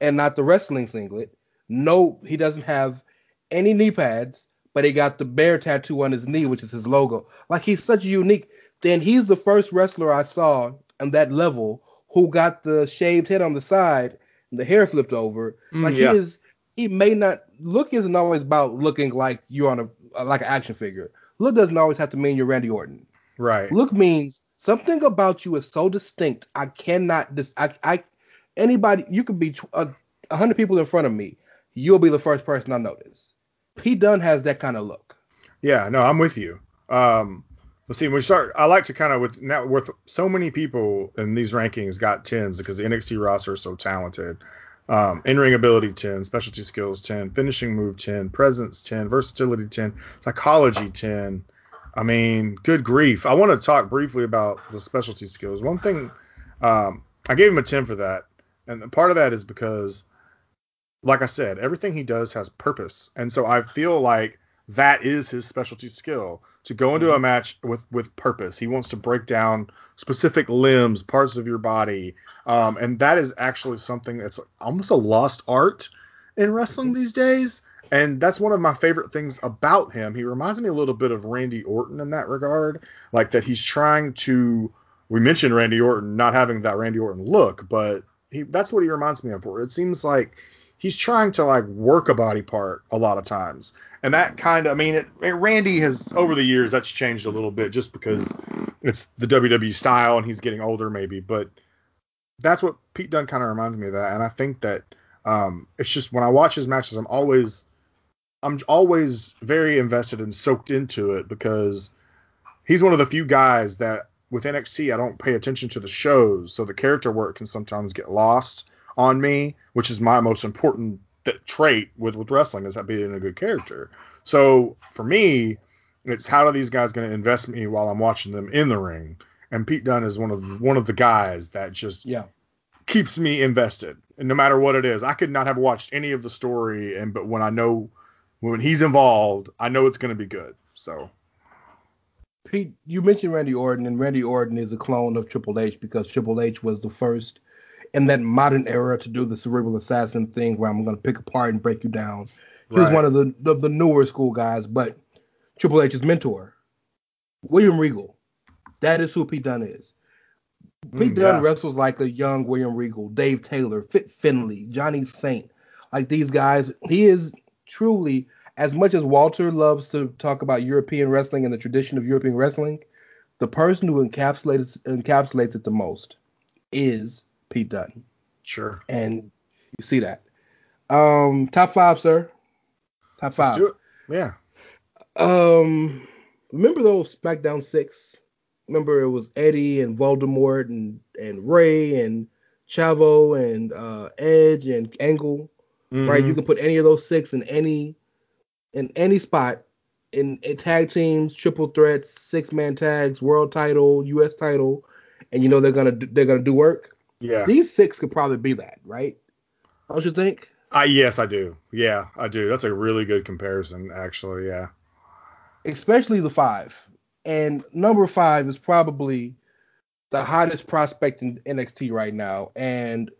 And not the wrestling singlet. No, he doesn't have any knee pads, but he got the bear tattoo on his knee, which is his logo. Like he's such a unique. Then he's the first wrestler I saw on that level who got the shaved head on the side and the hair flipped over. Mm, Like yeah. he is, he may not look isn't always about looking like you're on a like an action figure. Look doesn't always have to mean you're Randy Orton. Right. Look means something about you is so distinct. I cannot dis. I, I anybody you could be tw- a a hundred people in front of me. You'll be the first person I notice. Pete Dunne has that kind of look. Yeah, no, I'm with you. Um, let's see. When we start, I like to kind of with now with so many people in these rankings got tens because the NXT roster is so talented. Um, in-ring ability 10, specialty skills 10, finishing move 10, presence 10, versatility 10, psychology 10. I mean, good grief. I want to talk briefly about the specialty skills. One thing, um, I gave him a 10 for that. And part of that is because, like I said, everything he does has purpose. And so I feel like that is his specialty skill to go into a match with with purpose. He wants to break down specific limbs, parts of your body, um, and that is actually something that's almost a lost art in wrestling these days. And that's one of my favorite things about him. He reminds me a little bit of Randy Orton in that regard, like that he's trying to. We mentioned Randy Orton not having that Randy Orton look, but he that's what he reminds me of. It seems like he's trying to like work a body part a lot of times and that kind of i mean it, it- randy has over the years that's changed a little bit just because it's the wwe style and he's getting older maybe but that's what pete dunne kind of reminds me of that and i think that um it's just when i watch his matches i'm always i'm always very invested and soaked into it because he's one of the few guys that with nxt i don't pay attention to the shows so the character work can sometimes get lost on me which is my most important th- trait with with wrestling is that being a good character. So for me, it's how are these guys going to invest me while I'm watching them in the ring? And Pete Dunne is one of one of the guys that just Yeah. keeps me invested, and no matter what it is, I could not have watched any of the story, and but when I know when he's involved, I know it's going to be good. So Pete, you mentioned Randy Orton, and Randy Orton is a clone of Triple H because Triple H was the first in that modern era to do the cerebral assassin thing where I'm going to pick apart and break you down. He was one of the, the the newer school guys, but Triple H's mentor, William Regal, that is who Pete Dunne is. Pete Mm, Dunne yeah. wrestles like a young William Regal, Dave Taylor, Fit Finlay, Johnny Saint, like these guys. He is truly as much as Walter loves to talk about European wrestling and the tradition of European wrestling, the person who encapsulates encapsulates it the most is Pete Dunne, sure, and you see that. Um, top five, sir. Top let's five. do it. Yeah, Um, remember those SmackDown six? Remember it was Eddie and Voldemort and and Rey and Chavo and uh, Edge and Angle, right? Mhm. You can put any of those six in any in any spot in, in tag teams, triple threats, six man tags, world title, U.S. title, and you know they're gonna do, they're gonna do work. yeah. These six could probably be that, right? Don't you think? I yes, I do. Yeah, I do. That's a really good comparison, actually. Yeah. especially the five. And number five is probably the hottest prospect in NXT right now. And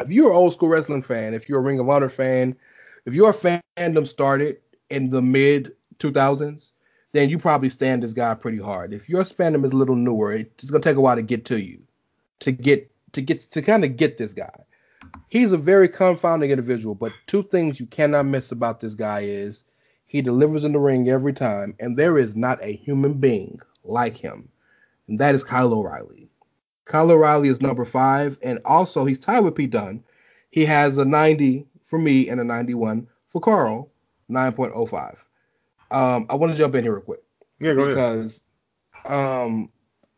if you're an old school wrestling fan, if you're a Ring of Honor fan, if your fandom started in the mid 2000s, then you probably stand this guy pretty hard. If your fandom is a little newer, it's gonna take a while to get to you, to get to get to kind of get this guy. He's a very confounding individual, but two things you cannot miss about this guy is he delivers in the ring every time, and there is not a human being like him, and that is Kyle O'Reilly. Kyle O'Reilly is number five, and also he's tied with Pete Dunne. he has a 90 for me and a 91 for Karl, 9.05. Um, I want to jump in here real quick Yeah, go ahead. because um,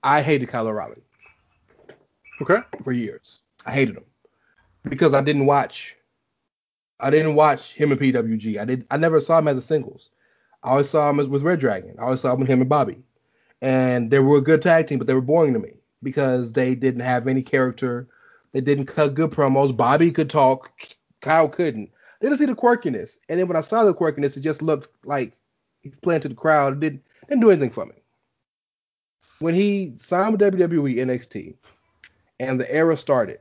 I hated Kyle O'Reilly Okay. for years. I hated him because I didn't watch. I didn't watch him in PWG. I did. I never saw him as a singles. I always saw him as with Red Dragon. I always saw him with him and Bobby, and they were a good tag team, but they were boring to me because they didn't have any character. They didn't cut good promos. Bobby could talk. Kyle couldn't. I didn't see the quirkiness, and then when I saw the quirkiness, it just looked like he's playing to the crowd. It didn't didn't do anything for me. When he signed with WWE NXT, and the era started.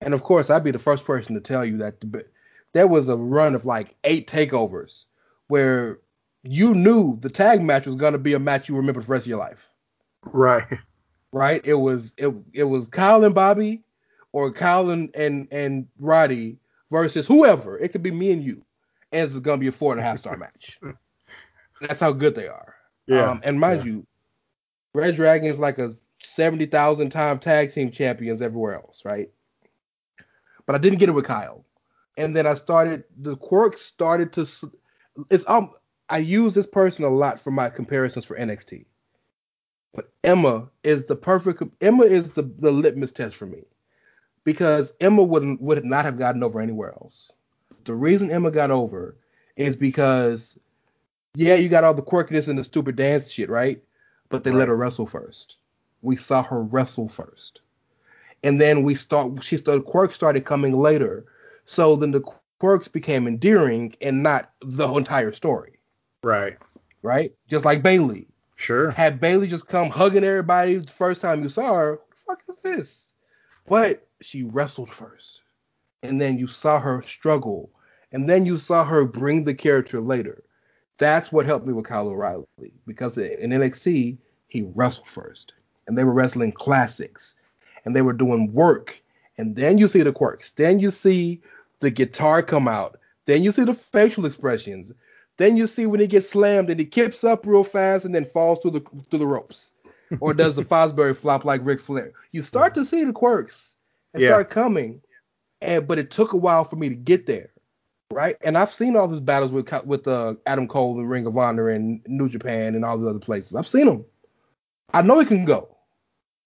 And of course, I'd be the first person to tell you that the, there was a run of like eight takeovers where you knew the tag match was going to be a match you remember for the rest of your life, Right. Right? It was it it was Kyle and Bobby, or Kyle and and, and Roddy versus whoever. It could be me and you, and it's going to be a four and a half star match. That's how good they are. Yeah. Um, and mind yeah. you, Red Dragon is like a seventy thousand time tag team champions everywhere else, right? But I didn't get it with Kyle, and then I started the quirk started to. s- It's um I use this person a lot for my comparisons for NXT, but Emma is the perfect. Emma is the the litmus test for me, because Emma wouldn't would not have gotten over anywhere else. The reason Emma got over is because, yeah, you got all the quirkiness and the stupid dance shit, right? But they Right. let her wrestle first. We saw her wrestle first, and then we start. She started quirks started coming later, so then the quirks became endearing and not the entire story, Right. right? Just like Bayley. Sure. Had Bayley just come hugging everybody the first time you saw her, what the fuck is this? But she wrestled first. And then you saw her struggle. And then you saw her bring the character later. That's what helped me with Kyle O'Reilly. Because in NXT, he wrestled first. And they were wrestling classics. And they were doing work. And then you see the quirks. Then you see the guitar come out. Then you see the facial expressions. Then you see when he gets slammed and he kips up real fast and then falls through the through the ropes, or does the Fosbury flop like Ric Flair. You start to see the quirks and Yeah. start coming, and but it took a while for me to get there, right? And I've seen all his battles with with uh, Adam Cole and Ring of Honor and New Japan and all the other places. I've seen them. I know he can go,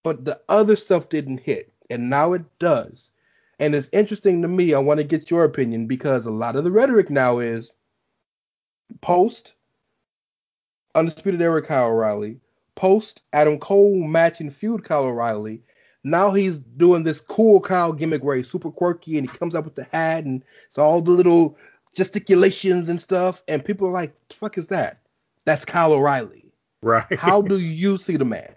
but the other stuff didn't hit, and now it does. And it's interesting to me. I want to get your opinion because a lot of the rhetoric now is post Undisputed Era Kyle O'Reilly, post Adam Cole match and feud Kyle O'Reilly. Now he's doing this cool Kyle gimmick where he's super quirky and he comes up with the hat and it's all the little gesticulations and stuff. And people are like, the fuck is that? That's Kyle O'Reilly. Right. How do you see the man?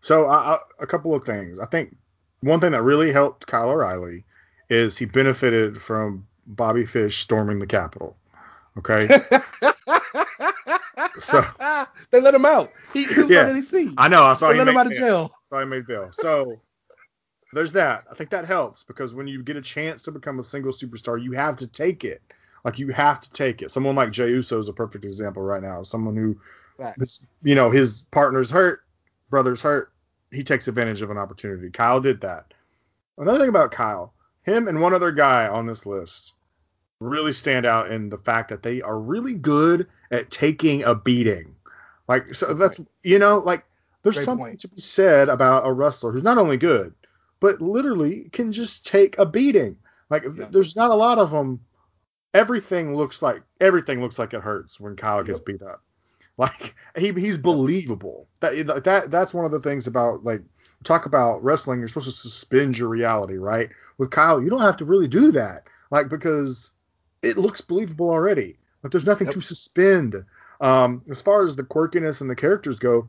So a couple of things. I think one thing that really helped Kyle O'Reilly is he benefited from Bobby Fish storming the Capitol. Okay. So- they let him out. He, he was Yeah. NXT. I know. I saw They he let him out of bail. jail. Saw he made bail. So there's that. I think that helps because when you get a chance to become a single superstar, you have to take it. Like you have to take it. Someone like Jey Uso is a perfect example right now. Someone who, his, you know, his partner's hurt, brother's hurt. He takes advantage of an opportunity. Kyle did that. Another thing about Kyle, him and one other guy on this list really stand out in the fact that they are really good at taking a beating. Like so that's you know like there's Great something point. to be said about a wrestler who's not only good but literally can just take a beating. Like th- there's not a lot of them. Everything looks like everything looks like it hurts when Kyle gets beat up. Like he he's believable. That that that's one of the things about like talk about wrestling. You're supposed to suspend your reality, right? With Kyle, you don't have to really do that, like because it looks believable already. Like there's nothing Yep. to suspend. Um, as far as the quirkiness and the characters go,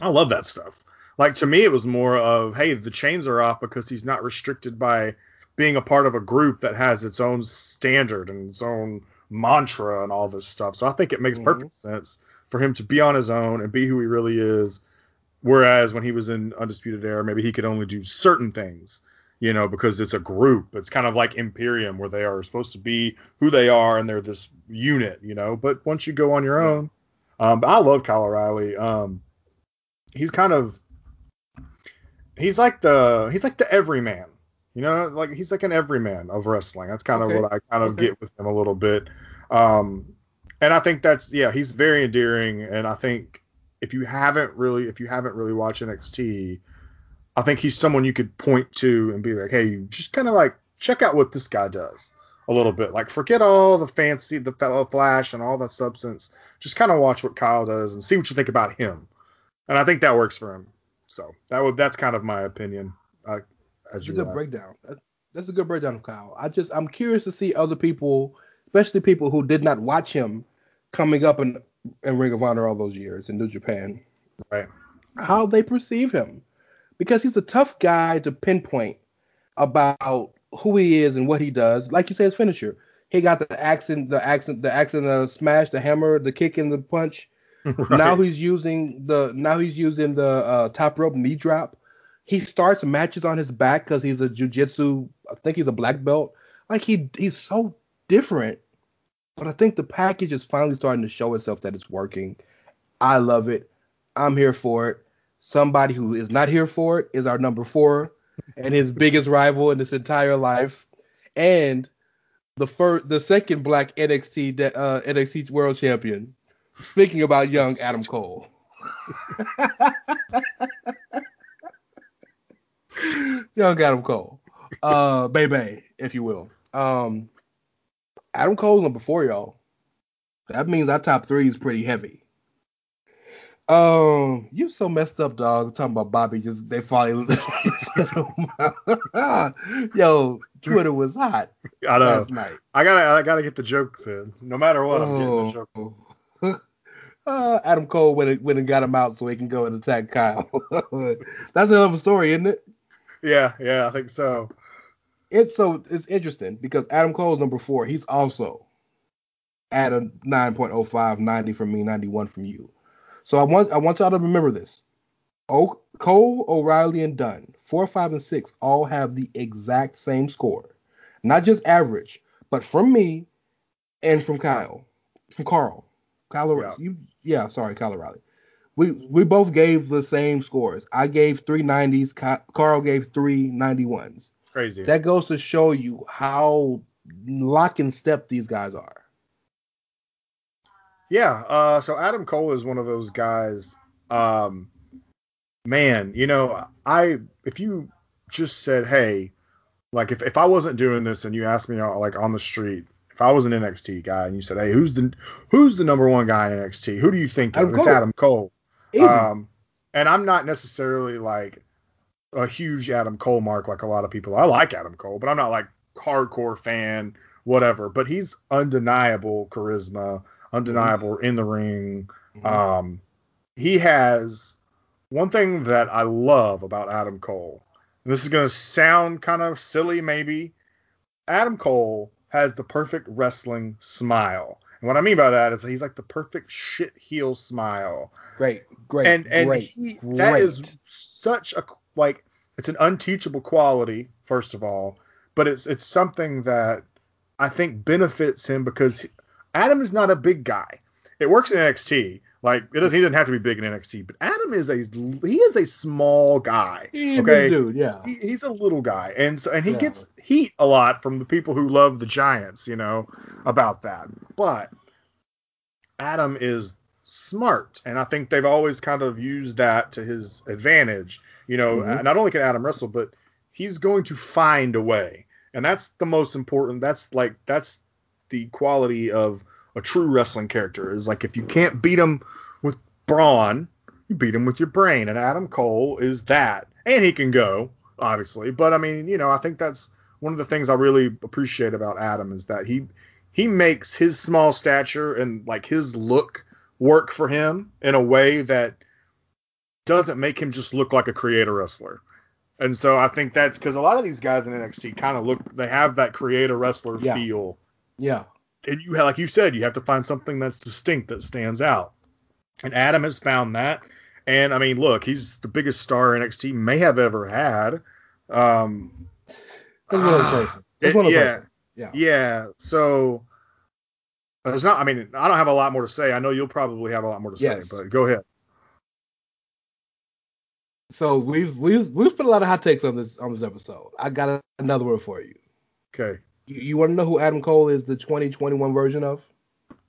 I love that stuff. Like to me, it was more of hey, the chains are off because he's not restricted by being a part of a group that has its own standard and its own mantra and all this stuff. So I think it makes Mhm. perfect sense for him to be on his own and be who he really is. Whereas when he was in Undisputed Era, maybe he could only do certain things, you know, because it's a group. It's kind of like Imperium, where they are supposed to be who they are and they're this unit, you know. But once you go on your own, um, but I love Kyle O'Reilly. Um, he's kind of he's like the he's like the everyman. You know, like he's like an everyman of wrestling. That's kind Okay. of what I kind of Okay. get with him a little bit. Um, and I think that's yeah, he's very endearing. And I think if you haven't really, if you haven't really watched NXT, I think he's someone you could point to and be like, hey, just kind of like check out what this guy does a little bit. Like forget all the fancy, the fellow flash and all that substance. Just kind of watch what Kyle does and see what you think about him. And I think that works for him. So that would that's kind of my opinion. Uh, as That's a good breakdown. That's, that's a good breakdown of Kyle. I just I'm curious to see other people, especially people who did not watch him coming up in in Ring of Honor all those years in New Japan, Right. how they perceive him, because he's a tough guy to pinpoint about who he is and what he does. Like you say, his finisher. He got the accent, the accent, the accent, the smash, the hammer, the kick, and the punch. Now he's using the now he's using the uh, top rope knee drop. He starts matches on his back because he's a jujitsu. I think he's a black belt. Like he he's so different. But I think the package is finally starting to show itself that it's working. I love it. I'm here for it. Somebody who is not here for it is our number four and his biggest rival in this entire life, and the first, the second black NXT uh, NXT World Champion. Speaking about young Adam Cole. young Adam Cole. Uh Bebe, if you will. Um Adam Cole's number four, y'all. That means our top three is pretty heavy. Um, you so messed up, dog. talking about Bobby, just they finally. Yo, Twitter was hot I know. last night. I gotta I gotta get the jokes in. No matter what, I'm getting the jokes. Oh. Uh, Adam Cole went and, went and got him out so he can go and attack Kyle. That's another story, isn't it? Yeah, yeah, I think so. It's so it's interesting because Adam Cole's number four. He's also at a 9.05, 90 from me, 91 from you. So I want I want y'all to remember this. O- Cole, O'Reilly, and Dunne, four, five, and six, all have the exact same score. Not just average, but from me and from Kyle. From Karl. Kyle Yeah. you yeah, sorry, Kyle O'Reilly. We we both gave the same scores. I gave three nineties, Karl gave three ninety ones. Crazy. That goes to show you how lock and step these guys are. Yeah, uh, so Adam Cole is one of those guys. Um, man, you know, I if you just said, hey, like if, if I wasn't doing this and you asked me uh, like on the street, if I was an NXT guy and you said, hey, who's the who's the number one guy in NXT? Who do you think? Adam? It's. Adam Cole. Um, and I'm not necessarily like a huge Adam Cole mark like a lot of people. I like Adam Cole, but I'm not like hardcore fan, whatever. But he's undeniable charisma, undeniable in the ring. Mhm. Um, he has one thing that I love about Adam Cole. This is going to sound kind of silly, maybe. Adam Cole has the perfect wrestling smile. And what I mean by that is he's like the perfect shit heel smile great, great, and and great. he, that is great. such a like it's an unteachable quality first of all but it's it's something that i think benefits him because adam is not a big guy it works in nxt like it doesn't, he doesn't have to be big in nxt but adam is a he is a small guy He's okay. big dude, yeah. he, he's a little guy and so and he Yeah. gets heat a lot from the people who love the giants you know about that but adam is smart and i think they've always kind of used that to his advantage you know Mhm. not only can adam wrestle but he's going to find a way and that's the most important that's like that's the quality of a true wrestling character is like if you can't beat him with brawn you beat him with your brain and adam cole is that and he can go obviously but i mean you know i think that's one of the things i really appreciate about adam is that he he makes his small stature and like his look work for him in a way that doesn't make him just look like a creator wrestler and so i think that's because a lot of these guys in nxt kind of look they have that creator wrestler Yeah. feel Yeah. and you like you said you have to find something that's distinct that stands out and adam has found that and i mean look he's the biggest star nxt may have ever had um He's one of person. One of yeah. Yeah. yeah so there's not i mean i don't have a lot more to say i know you'll probably have a lot more to Yes. say but go ahead So we've we've we've put a lot of hot takes on this on this episode. I got another one for you. Okay, You, you want to know who Adam Cole is the 2021 version of?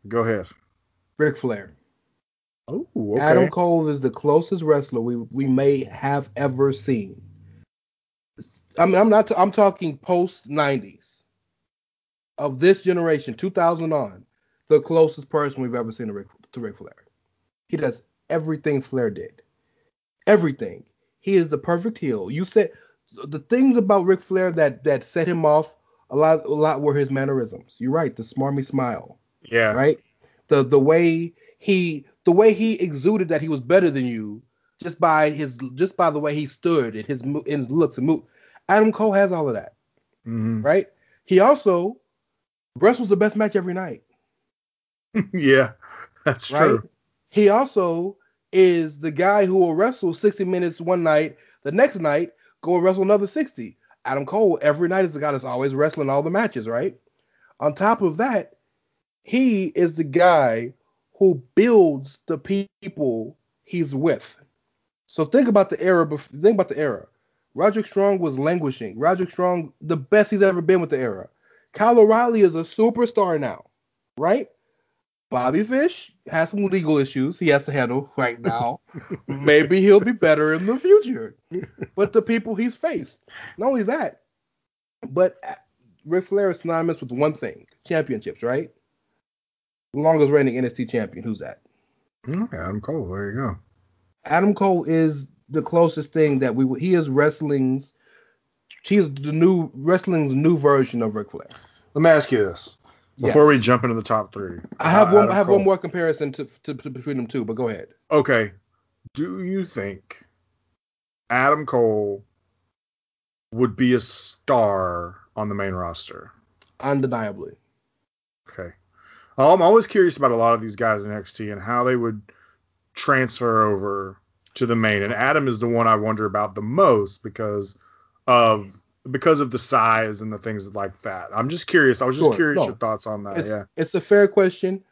go ahead. Ric Flair. Oh, okay. Adam Cole is the closest wrestler we we may have ever seen. I mean, I'm not. I'm talking post 90s of this generation, 2000 on, the closest person we've ever seen to Ric, to Ric Flair. He does everything Flair did, everything. He is the perfect heel. You said the things about Ric Flair that that set him off a lot. A lot were his mannerisms. You're right. The smarmy smile yeah, right? The the way he the way he exuded that he was better than you just by his just by the way he stood and his and his looks and move. Adam Cole has all of that, Mhm. right? He also wrestles the best match every night, yeah, that's right? true. He also is the guy who will wrestle 60 minutes one night, the next night go and wrestle another 60. Adam Cole every night is the guy that's always wrestling all the matches, right? On top of that, he is the guy who builds the people he's with. So think about the era. Think about the era. Roderick Strong was languishing. Roderick Strong, the best he's ever been with the era. Kyle O'Reilly is a superstar now, right? Bobby Fish has some legal issues he has to handle right now. Maybe he'll be better in the future. But the people he's faced, not only that, but Ric Flair is synonymous with one thing: championships, right? Longest reigning NXT champion. Who's that? Okay, Adam Cole. There you go. Adam Cole is the closest thing that we. He is wrestling's. He is the new wrestling's new version of Ric Flair. Let me ask you this before we jump into the top three. I have one. I have Cole. one more comparison to, to, to between them two, but go ahead. Okay, do you think Adam Cole would be a star on the main roster? Undeniably. Okay. Um, I'm always curious about a lot of these guys in NXT and how they would transfer over to the main. And Adam is the one I wonder about the most because of because of the size and the things like that. I'm just curious. I was just Sure, curious no. your thoughts on that. It's, yeah. it's a fair question.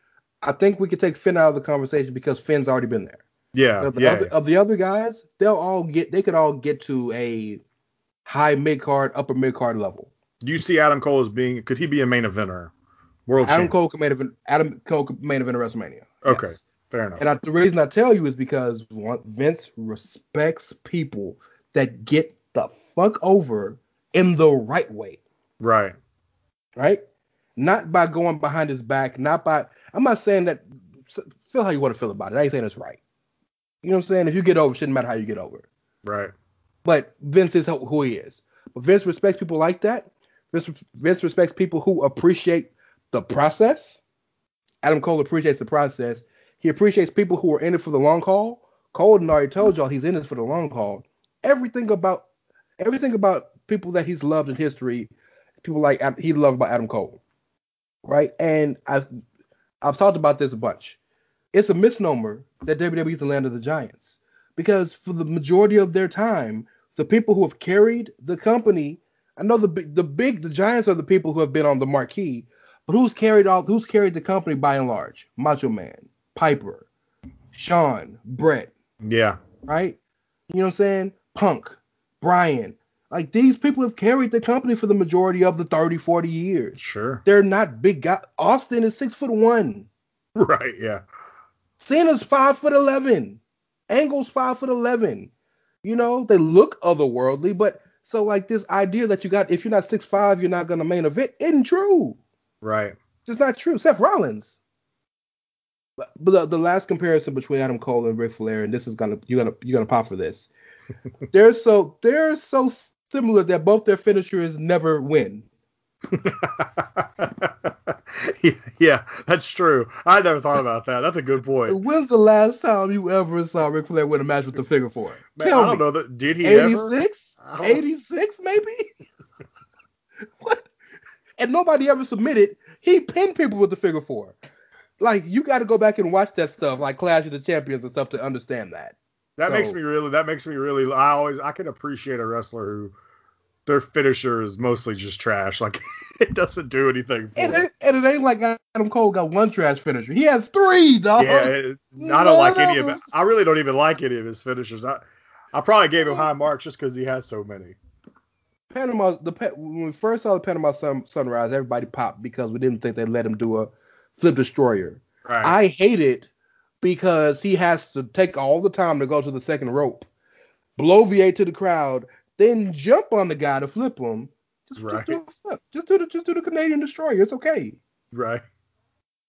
I think we could take Finn out of the conversation because Finn's already been there. Yeah. of, the yeah. other, of the other guys, they'll all get. They could all get to a high mid card, upper mid card level. Do you see Adam Cole as being could he be a main eventer? World Adam champ. Cole could main event. Adam Cole could main event of WrestleMania. Okay. Yes. Fair enough. And I, the reason I tell you is because Vince respects people that get the fuck over in the right way, right. right? Not by going behind his back, not by. I'm not saying that. Feel how you want to feel about it. I ain't saying it's right. You know what I'm saying? If you get over, it shouldn't matter how you get over. Right. But Vince is who he is. But Vince respects people like that. Vince, Vince respects people who appreciate the process. Adam Cole appreciates the process. He appreciates people who are in it for the long haul. Cole and I already told y'all he's in it for the long haul. Everything about everything about people that he's loved in history, people like he loved about Adam Cole, right? And I've I've talked about this a bunch. It's a misnomer that WWE is the land of the giants because for the majority of their time, the people who have carried the company, I know the big, the big, the giants are the people who have been on the marquee, but who's carried all, who's carried the company by and large? Macho Man, Piper, Shawn, Bret, Yeah. right? You know what I'm saying? Punk, Bryan, like these people have carried the company for the majority of the 30, 40 years. Sure. They're not big guys. Austin is six foot one. Right. Yeah. Cena's five foot eleven. Angle's five foot eleven. You know, they look otherworldly, but so like this idea that you got if you're not six five, you're not gonna main event isn't true. Right. It's not true. Seth Rollins. But, but the, the last comparison between Adam Cole and Ric Flair, and this is gonna you're gonna you're gonna pop for this. they're so they're so similar that both their finishers never win. yeah, yeah, that's true. I never thought about that. That's a good point. When's the last time you ever saw Ric Flair win a match with the figure four? Man, Tell I don't me. know that. Did he ever? 86? 86 maybe? what? And nobody ever submitted. He pinned people with the figure four. Like you got to go back and watch that stuff, like Clash of the Champions and stuff, to understand that. That makes me really. That makes me really. I always. I can appreciate a wrestler who their finisher is mostly just trash. Like it doesn't do anything for. And, it- and it ain't like Adam Cole got one trash finisher. He has three, dog. Yeah, it, I don't like any of it. I really don't even like any of his finishers. I, I probably gave him high marks just because he has so many. Panama, the when we first saw the Panama Sun, Sunrise, everybody popped because we didn't think they'd let him do a flip destroyer. Right. I hate it because he has to take all the time to go to the second rope, blow V8 to the crowd, then jump on the guy to flip him. Just, Right. just do. Just do the just do the Canadian destroyer. It's okay. right.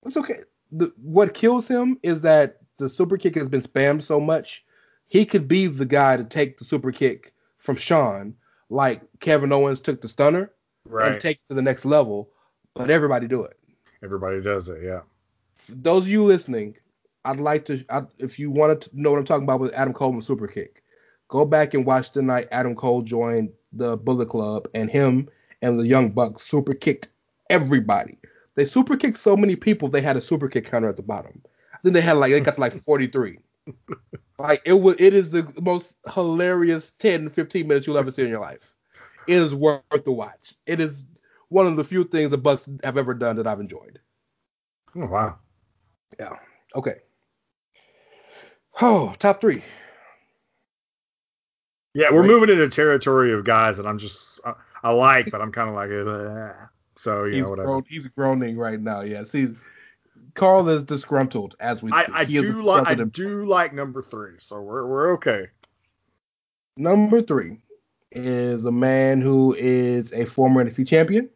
It's okay. The, what kills him is that the super kick has been spammed so much. He could be the guy to take the super kick from Shawn, like Kevin Owens took the stunner Right. and take it to the next level. But everybody do it. Everybody does it. Yeah. Those of you listening, I'd like to, I, if you want to know what I'm talking about with Adam Coleman's super kick, go back and watch the night Adam Cole joined the Bullet Club and him and the Young Bucks super kicked everybody. They super kicked so many people they had a super kick counter at the bottom. Then they had like they got to like 43. like it was it is the most hilarious 10 15 minutes you'll ever see in your life. It is worth the watch. It is one of the few things the Bucks have ever done that I've enjoyed. Oh, wow. Yeah. Okay. Oh, top three. Yeah, we're Right. moving into territory of guys that I'm just I, I like, but I'm kind of like, eh. so you he's, know whatever. groan, he's groaning right now. Yes, he's Karl is disgruntled as we I, speak. I do like I disgruntled do like number three, so we're we're okay. Number three is a man who is a former NXT champion,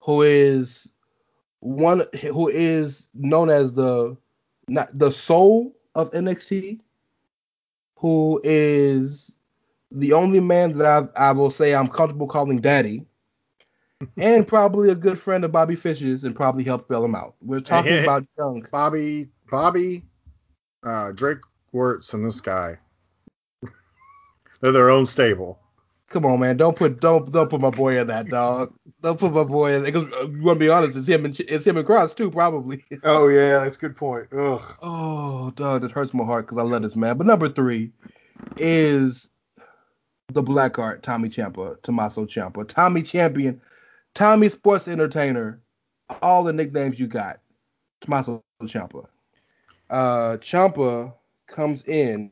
who is one who is known as the not the soul of NXT, who is the only man that I I will say I'm comfortable calling daddy, and probably a good friend of Bobby Fish's and probably helped bail him out. We're talking hey, hey. about Young. Bobby Bobby, uh, Drake Wuertz and this guy, they're their own stable. Come on, man! Don't put don't don't put my boy in that dog. Don't put my boy in because uh, you want to be honest, it's him and it's him and Kross too, probably. Oh yeah, that's a good point. Ugh. oh, dog, that hurts my heart because I love this man. But number three is the Black Art, Tommy Ciampa, Tommaso Ciampa, Tommy Champion, Tommy Sports Entertainer, all the nicknames you got, Tommaso Ciampa. Uh, Ciampa comes in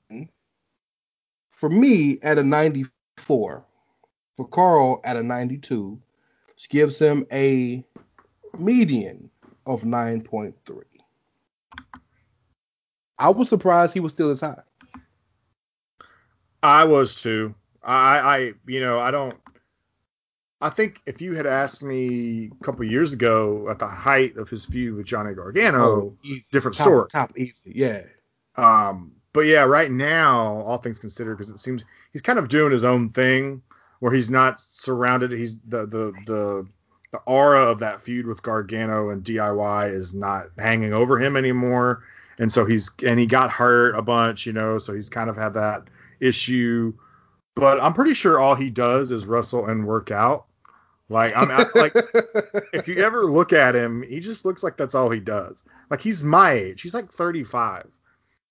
for me at a 94, for Karl at a 92, which gives him a median of 9.3. I was surprised he was still as high. I was too. I, I, you know, I don't. I think if you had asked me a couple years ago at the height of his feud with Johnny Gargano, easy. different top, story. Top easy, yeah. Um, but yeah, right now, all things considered, because it seems he's kind of doing his own thing, where he's not surrounded. He's the the the the aura of that feud with Gargano and DIY is not hanging over him anymore, and so he's and he got hurt a bunch, you know, so he's kind of had that issue. But I'm pretty sure all he does is wrestle and work out. Like I'm I, like if you ever look at him, he just looks like that's all he does. Like he's my age. He's like 35.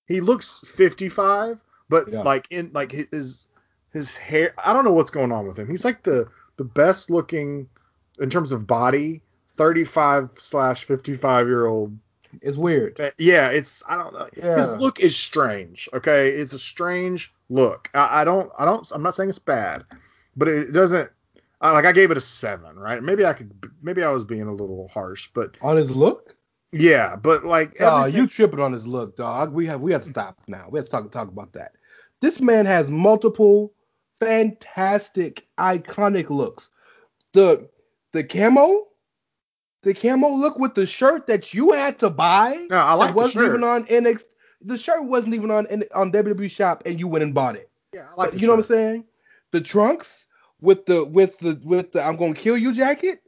He looks 55, but Yeah. like in like his his hair. I don't know what's going on with him. He's like the the best looking in terms of body 35 slash 55 year old. it's weird. Uh, yeah, it's I don't know. His look is strange. Okay, it's a strange look. I, I don't I don't I'm not saying it's bad, but it doesn't. I, like I gave it a seven, right? Maybe I could. Maybe I was being a little harsh, but On his look? yeah, but like Oh, everything- you tripping on his look, dog. We have we have to stop now. We have to talk talk about that. This man has multiple fantastic iconic looks. The the camo, the camo look with the shirt that you had to buy. No, I like wasn't shirt. even on NX. The shirt wasn't even on on WWE Shop, and you went and bought it. Yeah, I like you know what. I'm saying? The trunks with the with the with the I'm gonna kill you jacket.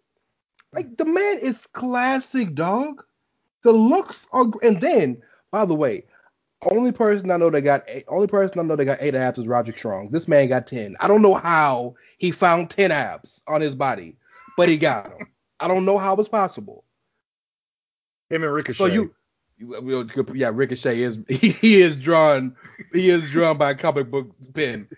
Hmm. Like the man is classic, dog. The looks are, and then by the way, only person I know that got eight, only person I know that got eight abs is Roddy Strong. This man got ten. I don't know how he found ten abs on his body, but he got them. I don't know how it's possible. Him and Ricochet. So you, you yeah, Ricochet is he, he is drawn he is drawn by a comic book pen.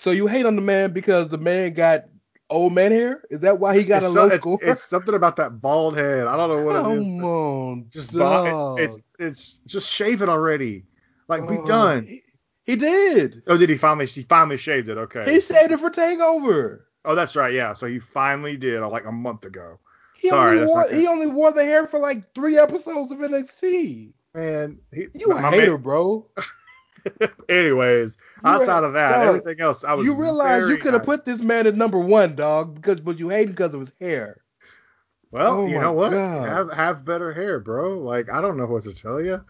So you hate on the man because the man got old man hair? Is that why he got it's, a so- low it's, it's something about that bald head. I don't know what it is. Come on, Just it- it's it's just shave it already. Like be Oh, done. He, He did. Oh, did he finally? He finally shaved it. Okay. He shaved it for Takeover. oh, that's right. Yeah. So he finally did uh, like a month ago. He Sorry, only wore he only wore the hair for like three episodes of NXT. Man, he, You a my hater, man- bro. Anyways, You outside re- of that, dog, everything else, I was. You realize you could have nice. put this man at number one, dog, because but you hate him because of his hair. Well, Oh you know what? God. Have have better hair, bro. Like I don't know what to tell you.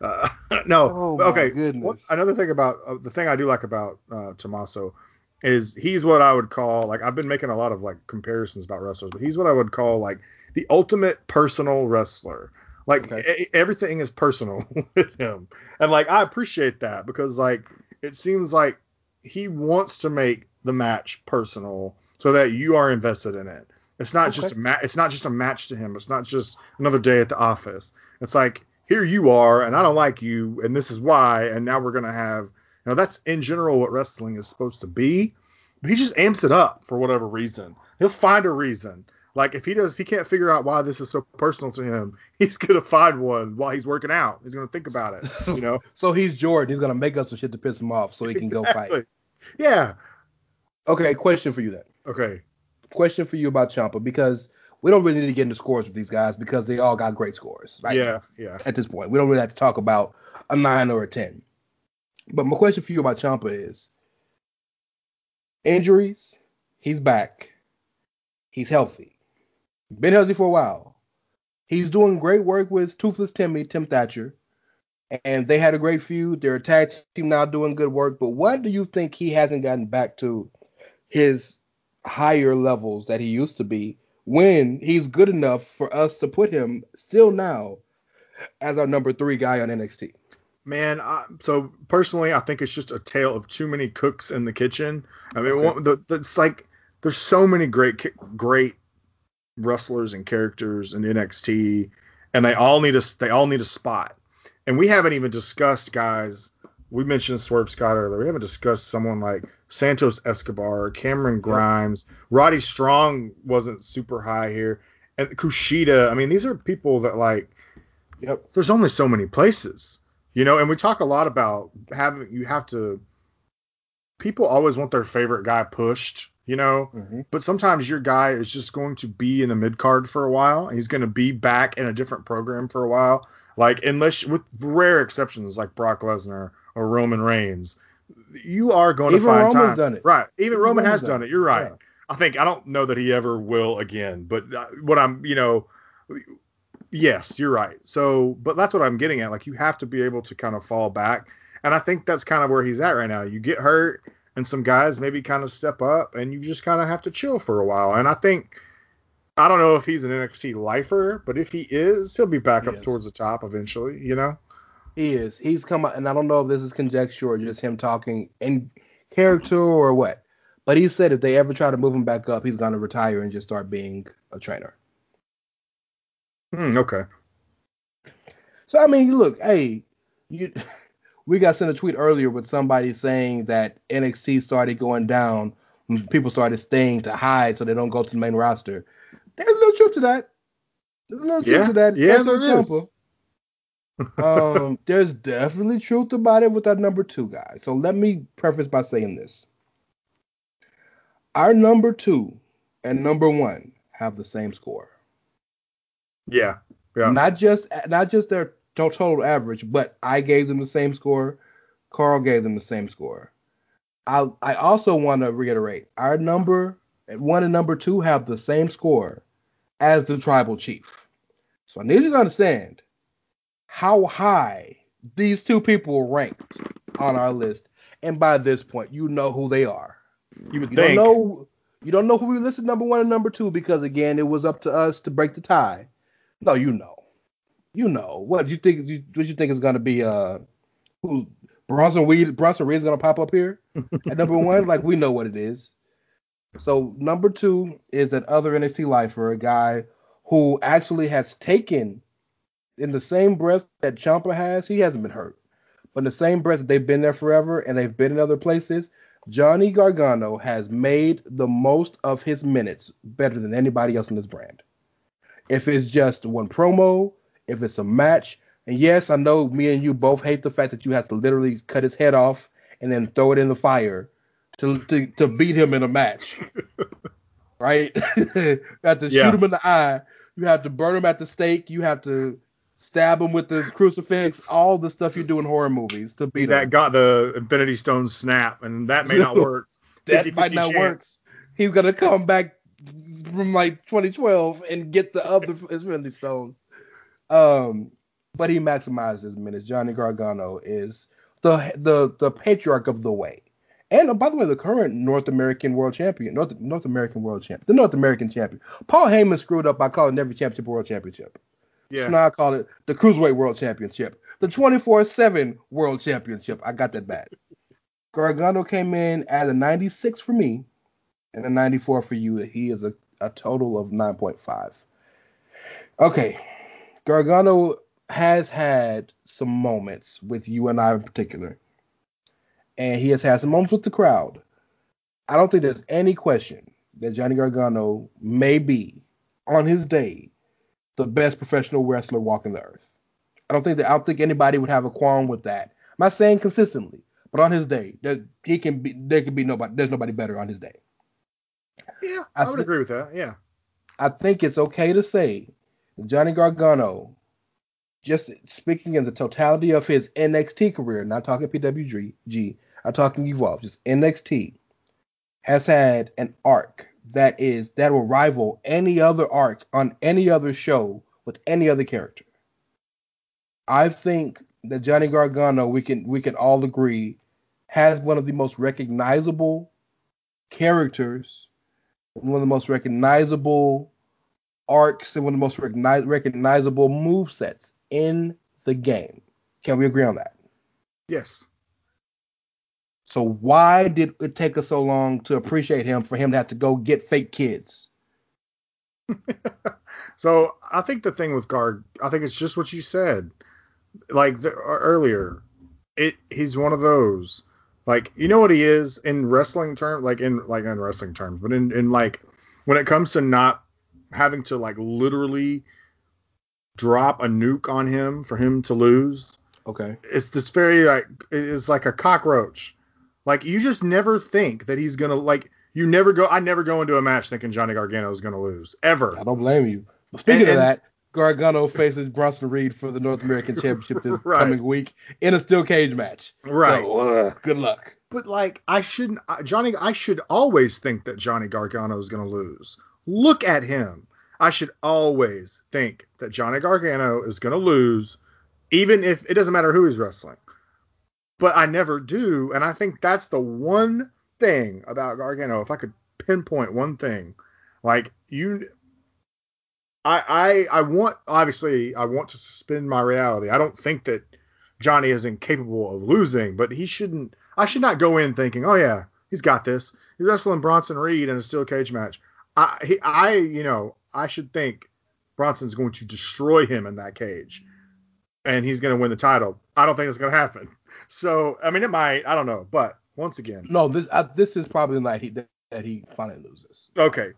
Uh, no. Oh, okay. What, another thing about uh, the thing I do like about uh, Tommaso is he's what I would call like I've been making a lot of like comparisons about wrestlers, but he's what I would call like the ultimate personal wrestler. Like Okay. e- everything is personal with him, and like I appreciate that because like it seems like he wants to make the match personal so that you are invested in it. It's not just a Okay. ma- it's not just a match to him. It's not just another day at the office. It's like here you are, and I don't like you, and this is why, and now we're gonna have. You know, that's in general what wrestling is supposed to be. But he just amps it up for whatever reason. He'll find a reason. Like if he does, if he can't figure out why this is so personal to him, he's gonna find one while he's working out. He's gonna think about it. You know, So he's Jordan. He's gonna make us some shit to piss him off so he can go fight. Yeah. Okay, question for you then. Okay. Question for you about Ciampa because we don't really need to get into scores with these guys because they all got great scores. Right Yeah. Yeah. at this point. We don't really have to talk about a nine or a ten. But my question for you about Ciampa is injuries, he's back. He's healthy. Been healthy for a while. He's doing great work with Toothless Timmy, Tim Thatcher. And they had a great feud. They're a tag team now doing good work. But what do you think he hasn't gotten back to his higher levels that he used to be when he's good enough for us to put him still now as our number three guy on NXT. Man, I, so personally, I think it's just a tale of too many cooks in the kitchen. I mean, Okay. one, the, the, it's like there's so many great, great wrestlers and characters in NXT, and they all need a they all need a spot. And we haven't even discussed guys. We mentioned Swerve Scott earlier. We haven't discussed someone like Santos Escobar, Cameron Grimes, Roddy Strong wasn't super high here, and Kushida. I mean, these are people that like Yep. there's only so many places, you know, and we talk a lot about having you have to people always want their favorite guy pushed, you know, Mm-hmm. but sometimes your guy is just going to be in the mid card for a while. He's going to be back in a different program for a while. Like unless with rare exceptions like Brock Lesnar or Roman Reigns, you are going Even to find Roman's time. done it. Right. Even Even Roman has done it. You're right. Yeah. I think I don't know that he ever will again, but uh, what I'm, you know, yes, you're right. So, but that's what I'm getting at. Like you have to be able to kind of fall back, and I think that's kind of where he's at right now. You get hurt, and some guys maybe kind of step up, and you just kind of have to chill for a while. And I think. I don't know if he's an NXT lifer, but if he is, he'll be back He up is. towards the top eventually, you know? He is. He's come out, and I don't know if this is conjecture or just him talking in character or what. But he said if they ever try to move him back up, he's going to retire and just start being a trainer. Hmm, okay. So I mean, look, hey, you, we got sent a tweet earlier with somebody saying that NXT started going down, people started staying to hide so they don't go to the main roster. There's no truth to that. There's no truth Yeah, to that. yeah, especially there with is. Um, there's definitely truth about it with our number two guy. So let me preface by saying this: our number two and number one have the same score. Yeah. Yeah. Not just not just their total average, but I gave them the same score. Carl gave them the same score. I I also want to reiterate our number one and number two have the same score as the tribal chief. So I need you to understand how high these two people ranked on our list, and by this point, you know who they are. You would You think. don't know you don't know who we listed number one and number two because again, it was up to us to break the tie. No, you know, you know what you think. You, what you think is going to be? Uh, who Bronson Reed? Bronson Reed is going to pop up here at number one. Like we know what it is. So number two is that other NXT lifer, a guy who actually has taken in the same breath that Ciampa has. He hasn't been hurt, but in the same breath that they've been there forever and they've been in other places. Johnny Gargano has made the most of his minutes better than anybody else in this brand. If it's just one promo, if it's a match, and yes, I know me and you both hate the fact that you have to literally cut his head off and then throw it in the fire to to, to beat him in a match. right? you have to Yeah. shoot him in the eye. You have to burn him at the stake. You have to stab him with the crucifix. All the stuff you do in horror movies to beat that him. got the Infinity Stone snap, and that may not work. That 50-50 might not work. He's gonna come back from like 2012 and get the other Infinity Stones. Um, but he maximizes his minutes. Johnny Gargano is the the the patriarch of the way. And by the way, the current North American World Champion, North North American World Champion, the North American Champion. Paul Heyman screwed up by calling every championship World Championship. So now I call it the Cruiserweight World Championship, the 24/7 World Championship. I got that back. Gargano came in at a 96 for me, and a 94 for you. He is a, a total of 9.5. Okay, Gargano has had some moments with you and I in particular, and he has had some moments with the crowd. I don't think there's any question that Johnny Gargano may be on his day the best professional wrestler walking the earth. I don't think that I don't think anybody would have a qualm with that. I'm not saying consistently, but on his day, there, he can be there can be nobody there's nobody better on his day. yeah, I I would thi- agree with that. Yeah, I think it's okay to say Johnny Gargano, just speaking in the totality of his NXT career, not talking PWG, I'm talking Evolve, just NXT, has had an arc that is that will rival any other arc on any other show with any other character. I think that Johnny Gargano, we can we can all agree, has one of the most recognizable characters, one of the most recognizable arcs, and one of the most recogniz- recognizable move sets in the game. Can we agree on that? yes. So why did it take us so long to appreciate him for him to have to go get fake kids? So I think the thing with Guard, I think it's just what you said, like the, uh, earlier. It he's one of those, like you know what he is in wrestling terms, like in like in wrestling terms, but in in like when it comes to not having to like literally drop a nuke on him for him to lose. Okay. It's this very like it's like a cockroach. Like you just never think that he's gonna like you never go. I never go into a match thinking Johnny Gargano is gonna lose ever. I don't blame you. But speaking And- of that, Gargano faces Bronson Reed for the North American Championship this Right. coming week in a steel cage match. Right. So, uh, good luck. But like, I shouldn't, Johnny. I should always think that Johnny Gargano is going to lose. Look at him. I should always think that Johnny Gargano is going to lose, even if it doesn't matter who he's wrestling. But I never do, and I think that's the one thing about Gargano. If I could pinpoint one thing, like you, I, I, I want obviously I want to suspend my reality. I don't think that Johnny is incapable of losing, but he shouldn't. I should not go in thinking, "Oh yeah, he's got this." He's wrestling Bronson Reed in a steel cage match. I, he, I, you know, I should think Bronson's going to destroy him in that cage, and he's going to win the title. I don't think it's going to happen. So, I mean, it might. I don't know, but once again, No, this I, this is probably the night he that, he finally loses. Okay.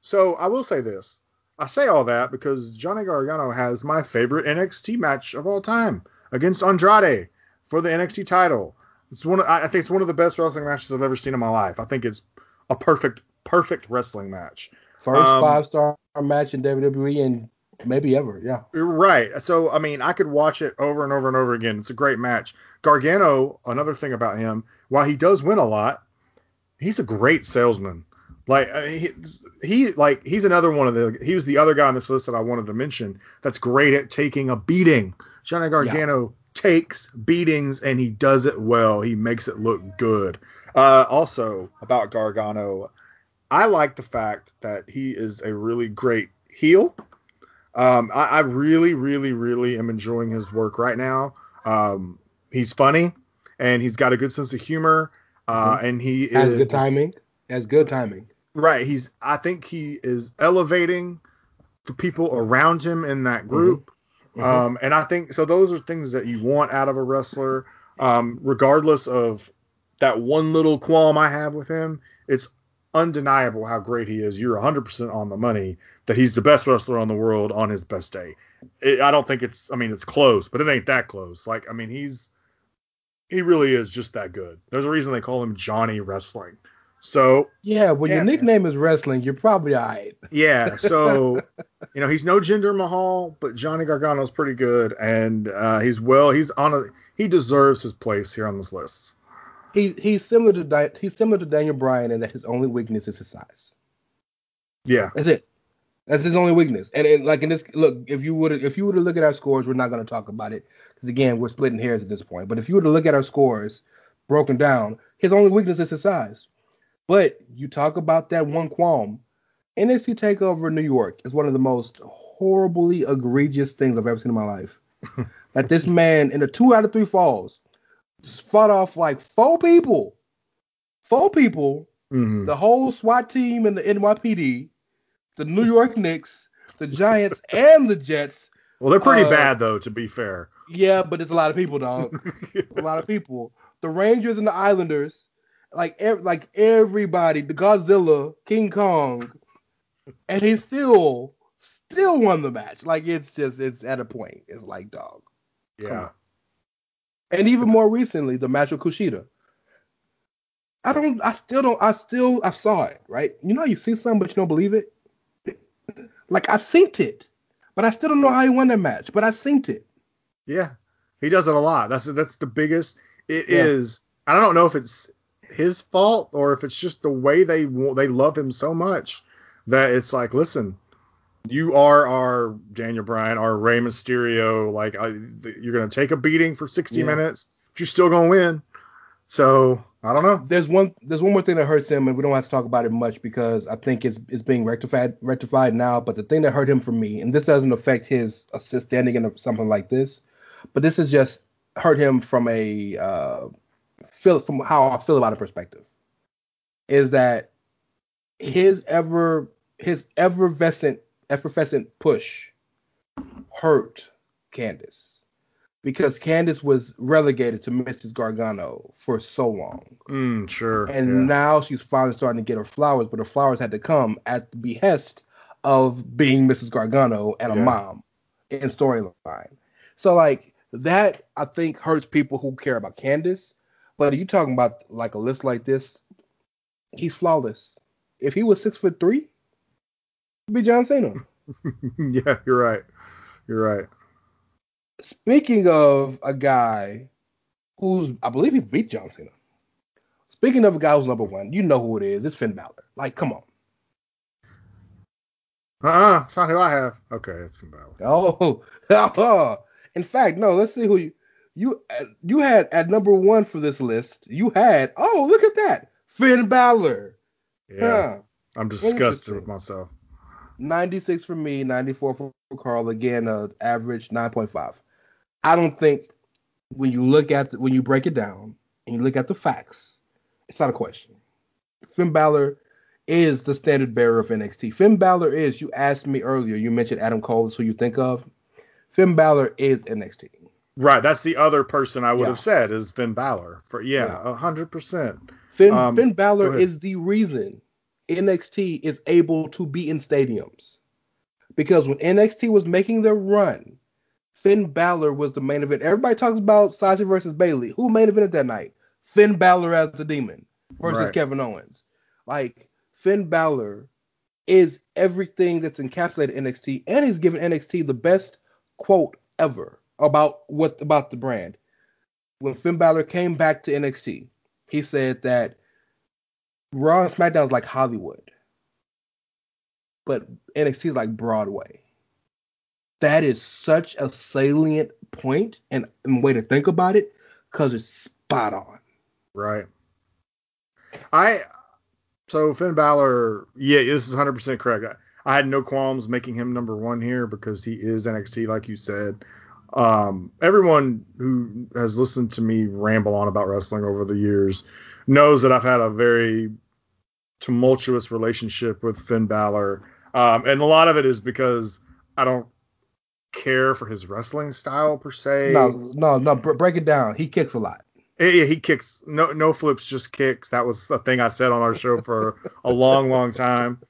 So I will say this. I say all that because Johnny Gargano has my favorite NXT match of all time against Andrade for the NXT title. It's one of, I think it's one of the best wrestling matches I've ever seen in my life. I think it's a perfect perfect wrestling match. First Um, five star match in WWE and maybe ever. Yeah. Right. So I mean, I could watch it over and over and over again. It's a great match. Gargano, another thing about him, while he does win a lot, he's a great salesman. Like uh, he, he like he's another one of the he was the other guy on this list that I wanted to mention that's great at taking a beating. Johnny Gargano takes beatings and he does it well. He makes it look good. Uh, also about Gargano, I like the fact that he is a really great heel. Um, I, I really, really, really am enjoying his work right now. Um, he's funny and he's got a good sense of humor. Uh, and he Has is good timing. Has good timing. Right. He's. I think he is elevating the people around him in that group. Mhm. Um, and I think so. Those are things that you want out of a wrestler, um, regardless of that one little qualm I have with him. It's undeniable how great he is. You're 100% on the money that he's the best wrestler on the world on his best day. It, I don't think it's. I mean, it's close, but it ain't that close. Like, I mean, he's he really is just that good. There's a reason they call him Johnny Wrestling. So Yeah, when Yeah, your man. nickname is wrestling, you're probably all right. yeah, so you know he's no Jinder Mahal, but Johnny Gargano's pretty good, and uh, he's well. He's on a he deserves his place here on this list. He he's similar to Di- he's similar to Daniel Bryan in that his only weakness is his size. Yeah, That's it. That's his only weakness. And, and like in this look, if you would if you were to look at our scores, we're not going to talk about it because again, we're splitting hairs at this point. But if you were to look at our scores broken down, his only weakness is his size. But you talk about that one qualm. NXT Takeover in New York is one of the most horribly egregious things I've ever seen in my life. that this man in a two out of three falls fought off like four people, four people Mhm. the whole SWAT team and the NYPD, the New York Knicks, the Giants, and the Jets. Well, they're pretty Uh, bad though, to be fair. Yeah, but it's a lot of people, dog. a lot of people. The Rangers and the Islanders, like ev- like everybody, the Godzilla, King Kong, and he still still won the match. Like it's just it's at a point. It's like dog. Yeah, And even more recently, the match with Kushida. I don't. I still don't. I still. I saw it. Right. You know, how you see something, but you don't believe it. Like I synced it, but I still don't know how he won that match. But I synced it. Yeah, he does it a lot. That's that's the biggest. It Yeah. is. I don't know if it's his fault or if it's just the way they they love him so much that it's like, listen, you are our Daniel Bryan, our Rey Mysterio. Like, I, you're gonna take a beating for 60 Yeah. minutes, but you're still gonna win. So I don't know. There's one. There's one more thing that hurts him, and we don't have to talk about it much because I think it's it's being rectified rectified now. But the thing that hurt him for me, and this doesn't affect his assist standing in something like this, but this is just hurt him from a uh, feel from how I feel about a perspective, is that his ever his effervescent effervescent push hurt Candice because Candice was relegated to Mrs. Gargano for so long. Mm, sure. And yeah. now she's finally starting to get her flowers, but her flowers had to come at the behest of being Mrs. Gargano and a mom in storyline. So like that I think hurts people who care about Candice. But are you talking about like a list like this? He's flawless. If he was six foot three, he'd be John Cena. yeah, you're right. You're right. Speaking of a guy who's I believe he's beat John Cena. Speaking of a guy who's number one, you know who it is. It's Finn Balor. Like, come on. Uh-uh, it's not who I have. Okay, it's Finn Balor. Oh, oh. In fact, no. Let's see who you you you had at number one for this list. You had oh look at that Finn Balor. Yeah, Huh. I'm disgusted with myself. 96 for me, 94 for Karl. Again, uh, average 9.5. I don't think when you look at the, when you break it down and you look at the facts, it's not a question. Finn Balor is the standard bearer of NXT. Finn Balor is. You asked me earlier. You mentioned Adam Cole. Is who you think of? Finn Balor is NXT. Right, that's the other person I would Yeah. have said is Finn Balor. For yeah, Yeah. a hundred percent. Finn Um, Finn Balor is the reason NXT is able to be in stadiums. Because when NXT was making their run, Finn Balor was the main event. Everybody talks about Sasha versus Bayley. Who main evented that night? Finn Balor as the demon versus Right. Kevin Owens. Like Finn Balor is everything that's encapsulated NXT, and he's given NXT the best quote ever about what about the brand. When Finn Balor came back to NXT, he said that Raw and SmackDown is like Hollywood, but NXT is like Broadway. That is such a salient point and, and way to think about it because it's spot on. Right. I so Finn Balor, yeah, this is hundred percent correct. I, had no qualms making him number one here because he is NXT, like you said. Um, everyone who has listened to me ramble on about wrestling over the years knows that I've had a very tumultuous relationship with Finn Balor, um, and a lot of it is because I don't care for his wrestling style per se. No, no, no. br- break it down. He kicks a lot. Yeah, he kicks. No, no flips, just kicks. That was the thing I said on our show for a long, long time.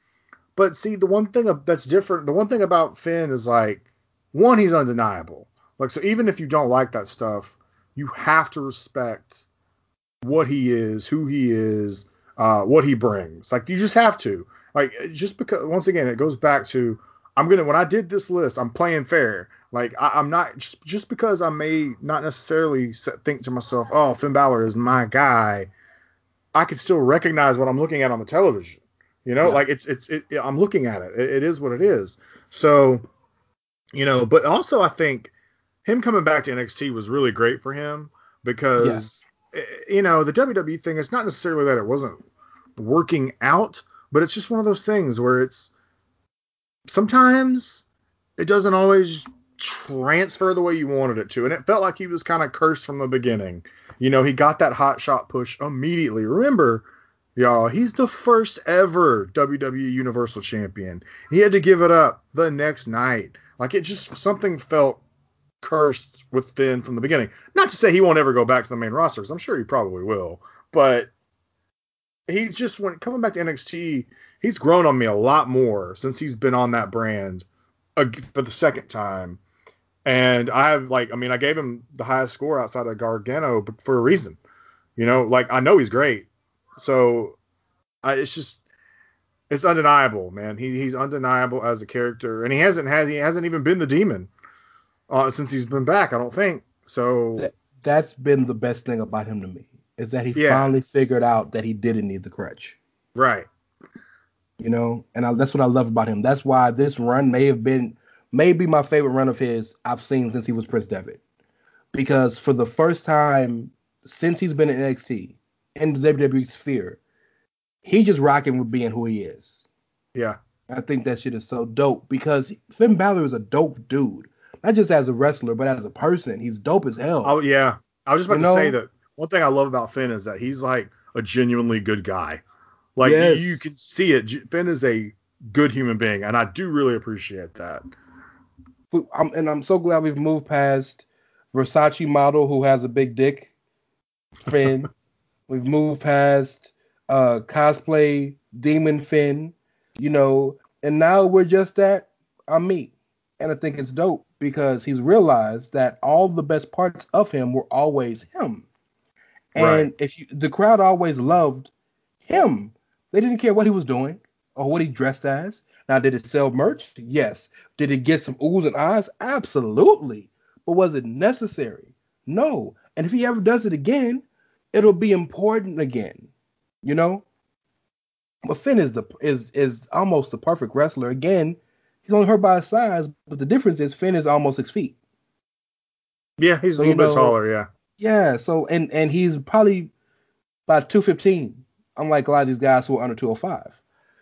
But see, the one thing that's different, the one thing about Finn is like, one, he's undeniable. Like, so even if you don't like that stuff, you have to respect what he is, who he is, uh, what he brings. Like you just have to. Like just because once again it goes back to I'm gonna when I did this list, I'm playing fair. Like I, am not just just because I may not necessarily think to myself, "Oh, Finn Balor is my guy." I can still recognize what I'm looking at on the television. You know, yeah. like it's it's it, I'm looking at it. it. It is what it is. So, you know, but also I think him coming back to NXT was really great for him because yeah. Eh, you know the WWE thing. It's not necessarily that it wasn't working out, but it's just one of those things where it's sometimes it doesn't always transfer the way you wanted it to. And it felt like he was kind of cursed from the beginning. You know, he got that hot shot push immediately. Remember, y'all, he's the first ever WWE Universal Champion. He had to give it up the next night. Like it just something felt cursed with Finn from the beginning. Not to say he won't ever go back to the main roster, because I'm sure he probably will. But he just went coming back to NXT. He's grown on me a lot more since he's been on that brand for the second time. And I have like, I mean, I gave him the highest score outside of Gargano, but for a reason. You know, like I know he's great, so I, it's just it's undeniable, man. He he's undeniable as a character, and he hasn't had he hasn't even been the demon uh, since he's been back. I don't think so. That, that's been the best thing about him to me is that he yeah. finally figured out that he didn't need the crutch. Right. You know, and I, that's what I love about him. That's why this run may have been maybe my favorite run of his I've seen since he was Prince Devitt. Because for the first time since he's been in NXT in the WWE sphere, he just rocking with being who he is. Yeah. I think that shit is so dope because Finn Balor is a dope dude. Not just as a wrestler, but as a person. He's dope as hell. Oh yeah. I was just about you to know? say that one thing I love about Finn is that he's like a genuinely good guy. Like yes. you can see it. Finn is a good human being, and I do really appreciate that. I'm, and I'm so glad we've moved past Versace model who has a big dick, Finn. we've moved past uh, cosplay Demon Finn, you know, and now we're just at I'm me, and I think it's dope because he's realized that all the best parts of him were always him. And right. if you, the crowd always loved him, they didn't care what he was doing or what he dressed as. Now, did it sell merch? Yes. Did it get some oohs and ahs? Absolutely. But was it necessary? No. And if he ever does it again, it'll be important again. You know? But Finn is the is is almost the perfect wrestler. Again, he's only hurt by his size, but the difference is Finn is almost six feet. Yeah, he's so, a little bit know, taller. Yeah. Yeah. So and and he's probably about two fifteen. Unlike a lot of these guys who are under two hundred oh five.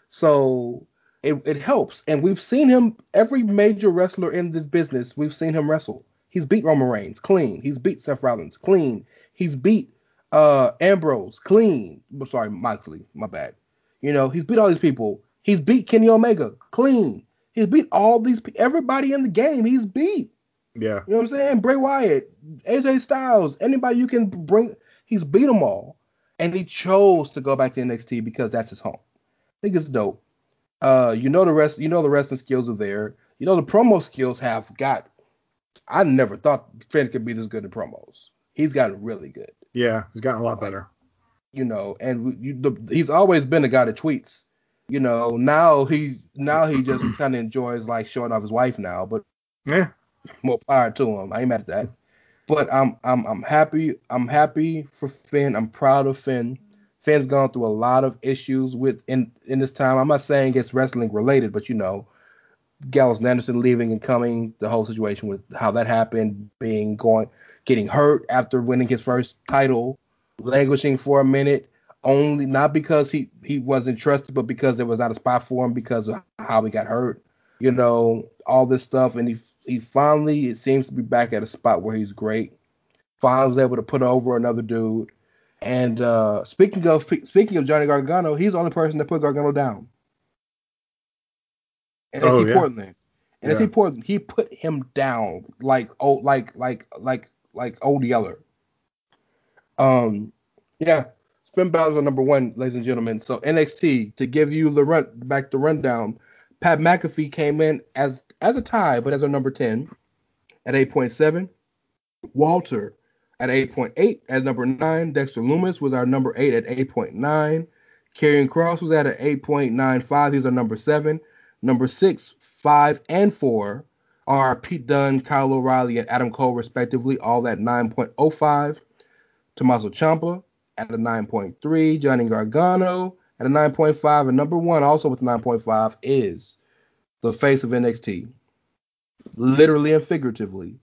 So it, it helps. And we've seen him, every major wrestler in this business, we've seen him wrestle. He's beat Roman Reigns clean. He's beat Seth Rollins clean. He's beat uh, Ambrose clean. I'm sorry, Moxley, my bad. You know, he's beat all these people. He's beat Kenny Omega clean. He's beat all these everybody in the game. He's beat. Yeah. You know what I'm saying? Bray Wyatt, AJ Styles, anybody you can bring, he's beat them all. And he chose to go back to NXT because that's his home. I think it's dope. Uh, you know the rest. You know the wrestling skills are there. You know the promo skills have got. I never thought Finn could be this good in promos. He's gotten really good. Yeah, he's gotten a lot better. You know, and you, the, he's always been a guy that tweets. You know, now he now he just kind of enjoys like showing off his wife now. But yeah, more power to him. I ain't mad at that. But I'm I'm I'm happy. I'm happy for Finn. I'm proud of Finn. Finn's gone through a lot of issues with in in this time. I'm not saying it's wrestling related, but you know, Gallows Anderson leaving and coming, the whole situation with how that happened, being going, getting hurt after winning his first title, languishing for a minute, only not because he he wasn't trusted, but because there was not a spot for him because of how he got hurt. You know, all this stuff, and he he finally it seems to be back at a spot where he's great. Finally able to put over another dude and uh, speaking of speaking of Johnny Gargano, he's the only person that put Gargano down. And oh, yeah. Portland. And yeah. Portland, he put him down like oh like like like like old Yeller. Um yeah. Finn Balor number one, ladies and gentlemen. So NXT to give you the run back the rundown. Pat McAfee came in as as a tie, but as a number ten at eight point seven. Walter at 8.8. At number nine, Dexter Lumis was our number eight at 8.9. Karrion Kross was at an 8.95. He's our number seven. Number six, five, and four are Pete Dunne, Kyle O'Reilly, and Adam Cole, respectively, all at 9.05. Tommaso Ciampa at a 9.3. Johnny Gargano at a 9.5. And number one, also with 9.5, is the face of NXT. Literally and figuratively,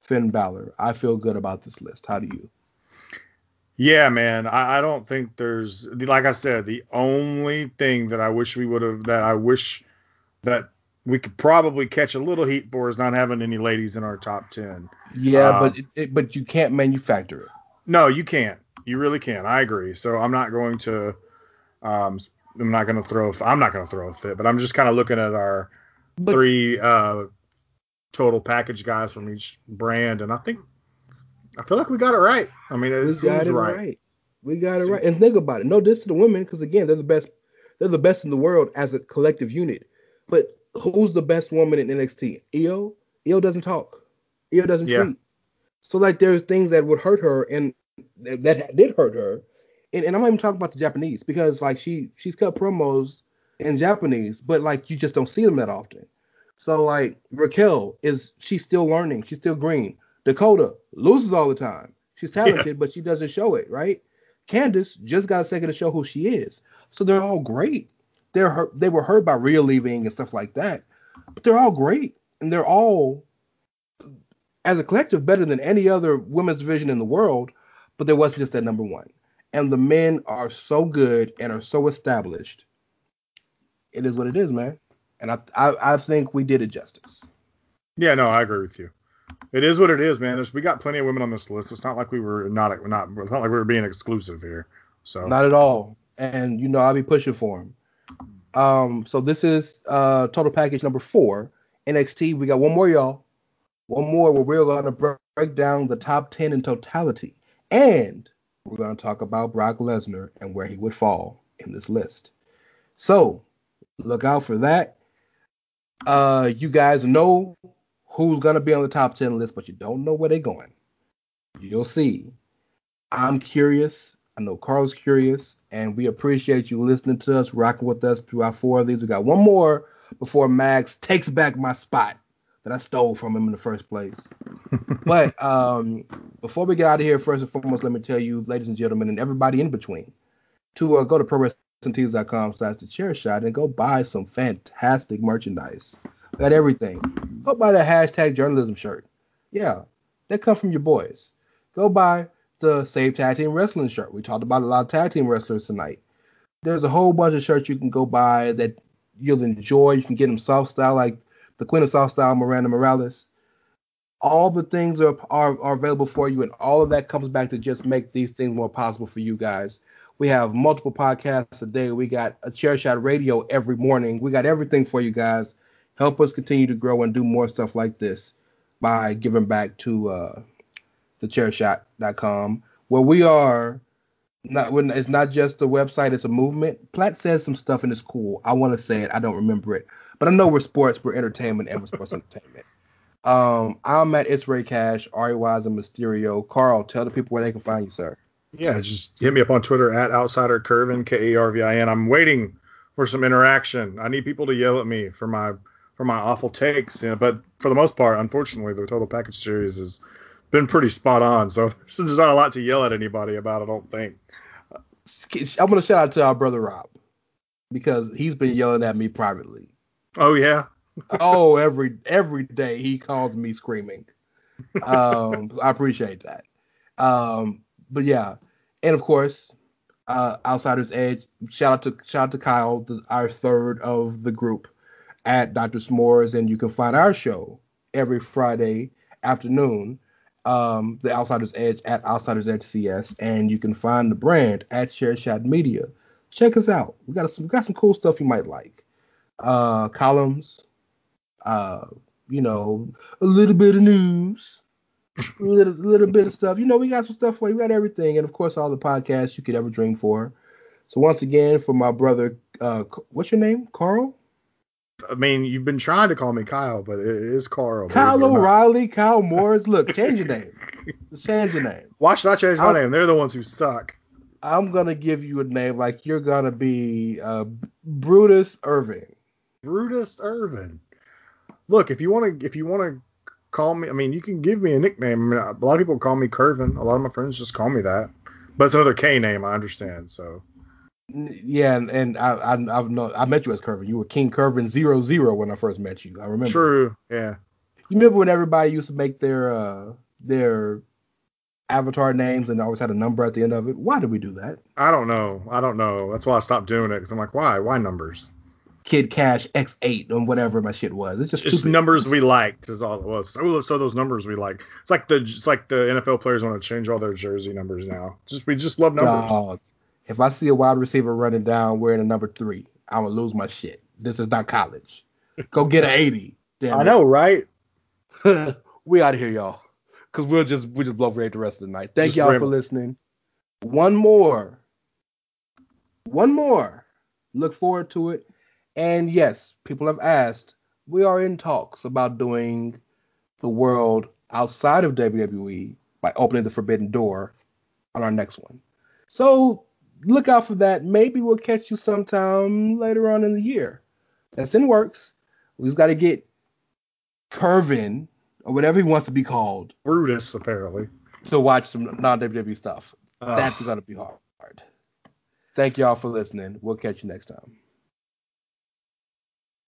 Finn Balor. I feel good about this list. How do you? Yeah, man. I, I don't think there's like I said, the only thing that I wish we would have that I wish that we could probably catch a little heat for is not having any ladies in our top ten. Yeah, uh, but it, but you can't manufacture it. No, you can't. You really can't. I agree. So I'm not going to. Um, I'm not going to throw. I'm not going to throw a fit, but I'm just kind of looking at our but, three uh, total package guys from each brand, and I think I feel like we got it right. I mean, it we seems right. right. We got it right. And think about it. No diss to the women, because again, they're the best. They're the best in the world as a collective unit. But who's the best woman in NXT? Io. Io doesn't talk. Io doesn't yeah. tweet. So like, there's things that would hurt her, and that did hurt her. And, and I'm not even talking about the Japanese because like she she's cut promos in Japanese, but like you just don't see them that often. So like Raquel is she's still learning, she's still green. Dakota loses all the time. She's talented, yeah. but she doesn't show it, right? Candice just got a second to show who she is. So they're all great they're hurt, they were hurt by Rhea leaving and stuff like that, but they're all great and they're all as a collective better than any other women's division in the world. But there wasn't just that number one, and the men are so good and are so established. It is what it is, man, and I I, I think we did it justice. Yeah, no, I agree with you. It is what it is, man. There's, we got plenty of women on this list. It's not like we were not not it's not like we were being exclusive here. So not at all. And you know, I'll be pushing for them. Um, so this is uh total package number four. NXT. We got one more, y'all. One more where we're gonna break down the top ten in totality, and we're gonna talk about Brock Lesnar and where he would fall in this list. So look out for that. Uh, you guys know who's gonna be on the top ten list, but you don't know where they're going. You'll see. I'm curious I know Karl's curious, and we appreciate you listening to us, rocking with us through our four of these. We got one more before Max takes back my spot that I stole from him in the first place. but um, before we get out of here, first and foremost, let me tell you, ladies and gentlemen, and everybody in between, to uh, go to prowrestlingtees.com slash the chair shot and go buy some fantastic merchandise. Got everything. Go buy that hashtag journalism shirt. Yeah, that come from your boys. Go buy the Save Tag Team Wrestling shirt. We talked about a lot of tag team wrestlers tonight. There's a whole bunch of shirts you can go buy that you'll enjoy. You can get them soft style, like the Queen of Soft Style, Miranda Morales. All the things are, are, are available for you, and all of that comes back to just make these things more possible for you guys. We have multiple podcasts a day. We got a chair shot radio every morning. We got everything for you guys. Help us continue to grow and do more stuff like this by giving back to uh, thechairshot.com, where we are not when it's not just a website, it's a movement. Platt says some stuff and it's cool. I want to say it, I don't remember it. But I know we're sports, we're entertainment, and we're sports entertainment. Um, I'm at It's Rey Cash, Ari Wise and Mysterio. Karl, tell the people where they can find you, sir. Yeah, just hit me up on Twitter at Outsider Kervin, K A R V I N. I'm waiting for some interaction. I need people to yell at me for my for my awful takes. But for the most part, unfortunately, the total package series is been pretty spot on. So there's not a lot to yell at anybody about. I don't think. I'm gonna shout out to our brother Rob because he's been yelling at me privately. Oh yeah. oh, every every day he calls me screaming. Um, I appreciate that. Um, but yeah, and of course, uh, Outsiders Edge. Shout out to shout out to Kyle, the, our third of the group at Dr. S'mores, and you can find our show every Friday afternoon um, the Outsiders Edge at Outsiders Edge CS, and you can find the brand at Chair Shot Media. Check us out. We got some we got some cool stuff you might like. Uh, columns, uh, you know, a little bit of news, a little, little bit of stuff. You know, we got some stuff for you. We got everything, and of course, all the podcasts you could ever dream for. So once again, for my brother, uh, what's your name, Karl? I mean, you've been trying to call me Kyle, but it is Karl. Kyle believe it or not. O'Reilly, Kyle Morris. Look, change your name. Just change your name. Why should I change my I'll- name? They're the ones who suck. I'm gonna give you a name like you're gonna be uh, Brutus Irving. Brutus Irvin. Look, if you want to, if you want to call me, I mean, you can give me a nickname. I mean, a lot of people call me Kervin. A lot of my friends just call me that. But it's another K name. I understand. So Yeah, and, and I, I I've known I met you as Kervin. You were King Kervin zero zero when I first met you. I remember. true. Yeah. You remember when everybody used to make their uh their avatar names and always had a number at the end of it? Why did we do that? I don't know. I don't know. That's why I stopped doing it because I'm like, why? Why numbers? Kid Cash X8 and whatever my shit was. It's just Just numbers we liked is all it was. So, so those numbers we like. It's like the it's like the NFL players want to change all their jersey numbers now. Just we just love numbers. Dog. If I see a wide receiver running down wearing a number three, I'm gonna lose my shit. This is not college. Go get an 80. Damn I it. know, right? we out of here, y'all. Cause we'll just we just blow rate the rest of the night. Thank Just y'all for listening. One more. One more. Look forward to it. And yes, people have asked. We are in talks about doing the world outside of WWE by opening the forbidden door on our next one. So look out for that. Maybe we'll catch you sometime later on in the year. That's in works. We just got to get Kervin or whatever he wants to be called Brutus apparently. to watch some non WWE stuff. That's gonna be hard. Thank y'all for listening. We'll catch you next time.